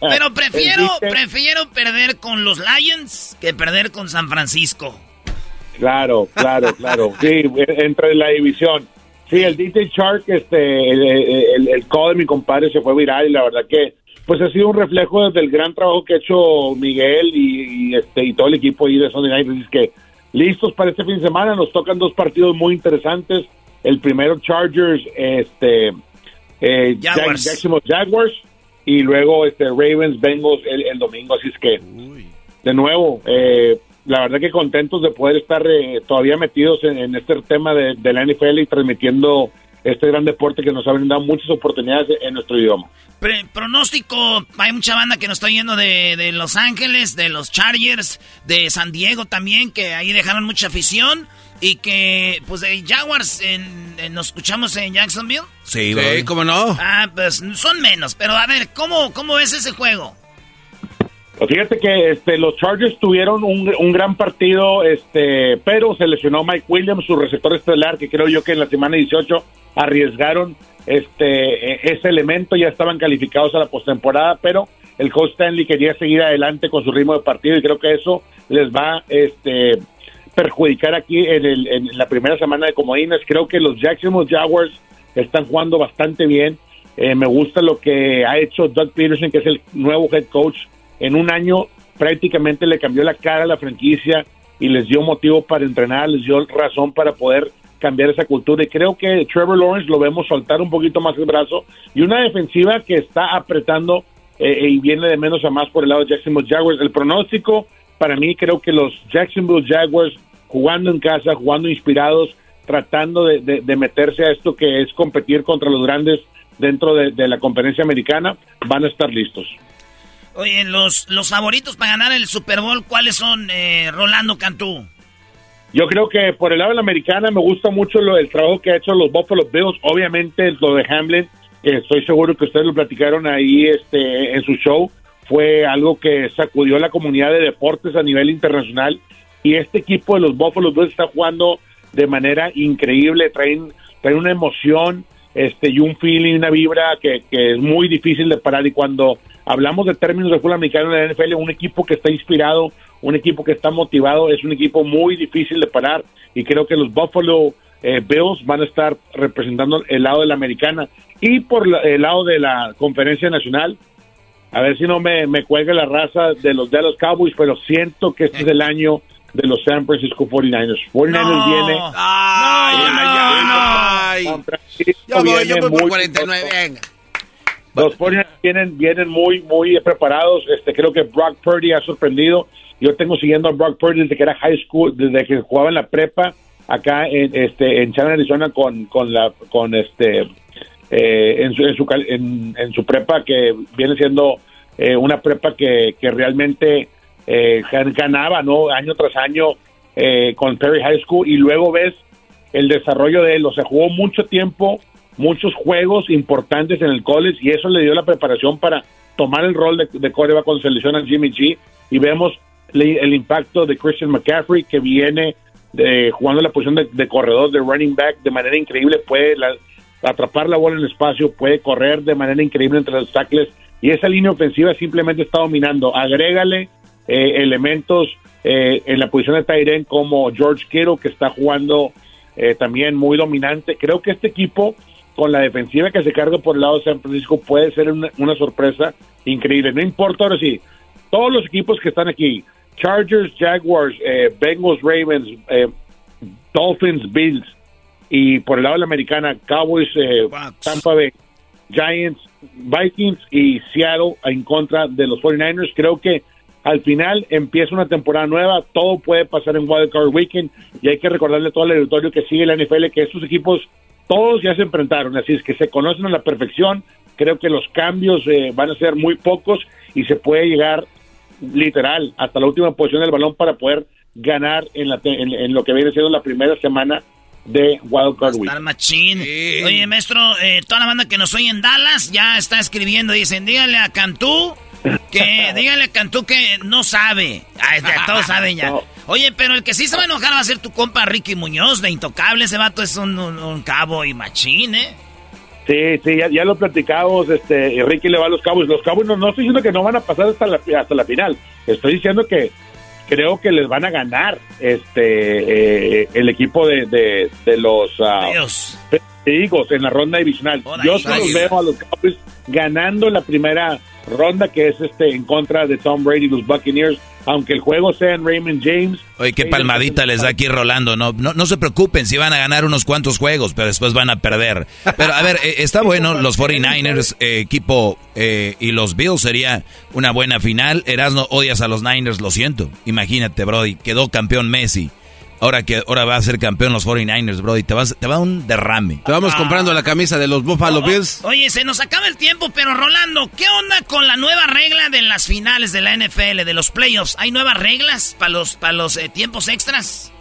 Pero prefiero, prefiero perder con los Lions que perder con San Francisco. Claro, claro, claro. Sí, entre la división. Sí, el DJ Shark, este, el, el, el call de mi compadre se fue viral y la verdad que, pues ha sido un reflejo del gran trabajo que ha hecho Miguel y, y, este y todo el equipo ahí de Sunday Night. Así es que listos para este fin de semana. Nos tocan dos partidos muy interesantes. El primero Chargers, este, eh, Jaguars. Y luego este Ravens Bengals el, el domingo. Así es que de nuevo, eh, la verdad que contentos de poder estar eh, todavía metidos en, en este tema de, de la NFL y transmitiendo este gran deporte que nos ha brindado muchas oportunidades en nuestro idioma. Pre- pronóstico, hay mucha banda que nos está yendo de, de Los Ángeles, de los Chargers, de San Diego también, que ahí dejaron mucha afición. Y que, pues, de Jaguars, en, ¿nos escuchamos en Jacksonville? Sí, Sí, ¿cómo no? Ah, pues son menos. Pero a ver, ¿cómo, cómo es ese juego? Pues fíjate que este, los Chargers tuvieron un, un gran partido, este, pero se lesionó Mike Williams, su receptor estelar, que creo yo que en la semana 18 arriesgaron este e- ese elemento, ya estaban calificados a la postemporada, pero el coach Stanley quería seguir adelante con su ritmo de partido y creo que eso les va este perjudicar aquí en, el- en la primera semana de comodines. Creo que los Jacksonville Jaguars están jugando bastante bien. Eh, me gusta lo que ha hecho Doug Peterson, que es el nuevo head coach. En un año prácticamente le cambió la cara a la franquicia y les dio motivo para entrenar, les dio razón para poder cambiar esa cultura. Y creo que Trevor Lawrence lo vemos soltar un poquito más el brazo y una defensiva que está apretando eh, y viene de menos a más por el lado de Jacksonville Jaguars. El pronóstico, para mí, creo que los Jacksonville Jaguars jugando en casa, jugando inspirados, tratando de, de- de meterse a esto que es competir contra los grandes dentro de, de la conferencia americana, van a estar listos. Oye, los, los favoritos para ganar el Super Bowl, ¿cuáles son, eh, Rolando Cantú? Yo creo que por el lado de la americana me gusta mucho lo, el trabajo que ha hecho los Buffalo Bills. Obviamente lo de Hamlin, que estoy seguro que ustedes lo platicaron ahí este, en su show, fue algo que sacudió la comunidad de deportes a nivel internacional. Y este equipo de los Buffalo Bills está jugando de manera increíble, traen, traen una emoción este, y un feeling, una vibra que, que es muy difícil de parar. Y cuando hablamos de términos de fútbol americano en la NFL, un equipo que está inspirado, un equipo que está motivado, es un equipo muy difícil de parar y creo que los Buffalo eh, Bills van a estar representando el lado de la americana y por la- el lado de la conferencia nacional. A ver si no me, me cuelga la raza de los de los Cowboys, pero siento que este es el año de los San Francisco 49ers. 49ers viene. Ay, ay, ay, Francisco Yo voy, yo viene voy por muy 49, venga. los 49ers vienen, vienen muy, muy preparados. Este, creo que Brock Purdy ha sorprendido. Yo tengo siguiendo a Brock Purdy desde que era high school, desde que jugaba en la prepa acá en, este, en Chandler, Arizona, con, con la, con este, eh, en, su, en, su, en, en su prepa que viene siendo eh, una prepa que, que realmente eh, gan- ganaba, ¿no? Año tras año eh, con Perry High School y luego ves el desarrollo de él, o sea, jugó mucho tiempo, muchos juegos importantes en el college y eso le dio la preparación para tomar el rol de, de coreback cuando se lesiona Jimmy G y vemos le- el impacto de Christian McCaffrey que viene de, jugando la posición de, de corredor, de running back de manera increíble, puede la- atrapar la bola en el espacio, puede correr de manera increíble entre los tackles y esa línea ofensiva simplemente está dominando. Agrégale eh, elementos eh, en la posición de Tyren como George Kittle que está jugando eh, también muy dominante. Creo que este equipo con la defensiva que se carga por el lado de San Francisco puede ser una, una sorpresa increíble. No importa ahora sí, todos los equipos que están aquí, Chargers, Jaguars, eh, Bengals, Ravens, eh, Dolphins, Bills y por el lado de la americana, Cowboys, eh, Tampa Bay, Giants, Vikings y Seattle en contra de los 49ers. Creo que al final empieza una temporada nueva, todo puede pasar en Wild Card Weekend y hay que recordarle a todo el auditorio que sigue la NFL que estos equipos todos ya se enfrentaron, así es que se conocen a la perfección. Creo que los cambios eh, van a ser muy pocos y se puede llegar literal hasta la última posición del balón para poder ganar en, la en, en lo que viene siendo la primera semana de Wild Card Week. Oye, maestro, eh, toda la banda que nos oye en Dallas ya está escribiendo. Dicen, dígale a Cantú que, dígale a Cantú que no sabe. Ay, ya todos saben ya. Oye, pero el que sí se va a enojar va a ser tu compa Ricky Muñoz, de Intocable. Ese vato es un, un- un cabo y machín, ¿eh? Sí, sí, ya, ya lo platicamos, este, Ricky le va a los Cowboys. Los Cowboys no, no estoy diciendo que no van a pasar hasta la, hasta la final, estoy diciendo que creo que les van a ganar este eh, el equipo de, de, de los ah, Eagles en la ronda divisional. Yo sí los veo a los Cowboys ganando la primera ronda que es este en contra de Tom Brady y los Buccaneers, aunque el juego sea en Raymond James. Oye, qué palmadita les da aquí Rolando. No, no, no se preocupen si van a ganar unos cuantos juegos, pero después van a perder. Pero a ver, eh, está bueno, los 49ers, eh, equipo, eh, y los Bills sería una buena final. Erasno, odias a los Niners, lo siento. Imagínate, Brody, quedó campeón Messi. Ahora que ahora va a ser campeón los 49ers, Brody, te, vas, te va un derrame. Te vamos comprando la camisa de los Buffalo Bills. Oye, se nos acaba el tiempo, pero Rolando, ¿qué onda con la nueva regla de las finales de la NFL, de los playoffs? ¿Hay nuevas reglas para los, para los eh, tiempos extras?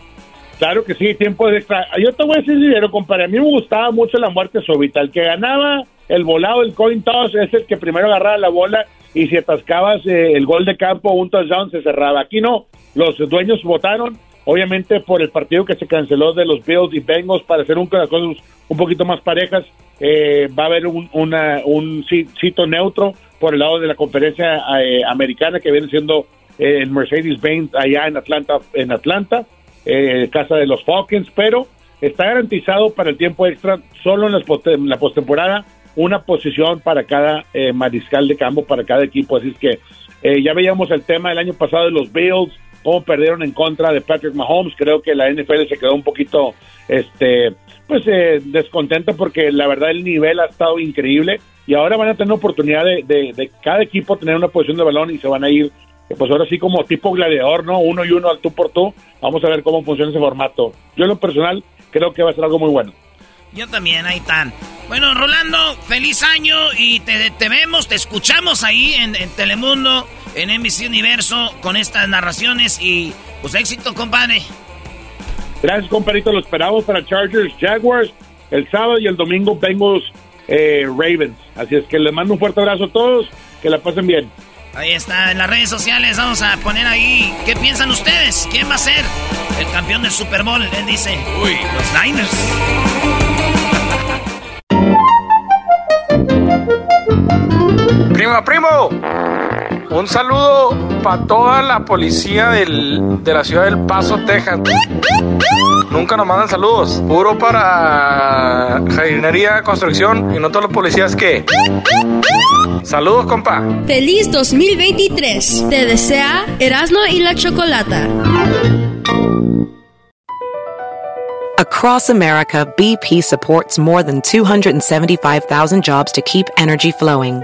Claro que sí, tiempo de extra. Yo te voy a decir dinero, compadre. A mí me gustaba mucho la muerte súbita. El que ganaba el volado, el coin toss, es el que primero agarraba la bola y si atascabas eh, el gol de campo un touchdown se cerraba. Aquí no, los dueños votaron, obviamente por el partido que se canceló de los Bills y Bengals para hacer un, cosas un poquito más parejas. Eh, va a haber un, una, un sitio neutro por el lado de la conferencia eh, americana que viene siendo el Mercedes-Benz allá en Atlanta, en Atlanta. Eh, casa de los Falcons, pero está garantizado para el tiempo extra solo en, la postemporada una posición para cada eh, mariscal de campo, para cada equipo. Así es que eh, ya veíamos el tema del año pasado de los Bills, cómo perdieron en contra de Patrick Mahomes. Creo que la NFL se quedó un poquito, este, pues, descontenta porque la verdad el nivel ha estado increíble y ahora van a tener oportunidad de, de cada equipo tener una posición de balón y se van a ir pues ahora sí como tipo gladiador, ¿no? Uno y uno al tú por tú. Vamos a ver cómo funciona ese formato. Yo en lo personal creo que va a ser algo muy bueno. Yo también, ahí están. Bueno, Rolando, feliz año y te, te vemos, te escuchamos ahí en, Telemundo, en NBC Universo, con estas narraciones y pues éxito, compadre. Gracias, compadrito. Lo esperamos para Chargers, Jaguars, el sábado y el domingo Bengals, eh, Ravens. Así es que les mando un fuerte abrazo a todos, que la pasen bien. Ahí está, en las redes sociales vamos a poner ahí. ¿Qué piensan ustedes? ¿Quién va a ser el campeón del Super Bowl? Él dice, uy, los Niners. Primo, primo. Un saludo para toda la policía del, de la ciudad del Paso, Texas. Nunca nos mandan saludos. Puro para jardinería, construcción y no todos los policías que. Saludos, compa. Feliz 2023. Te desea Erasmo y la Chocolata. Across America, BP supports more than 275,000 jobs to keep energy flowing.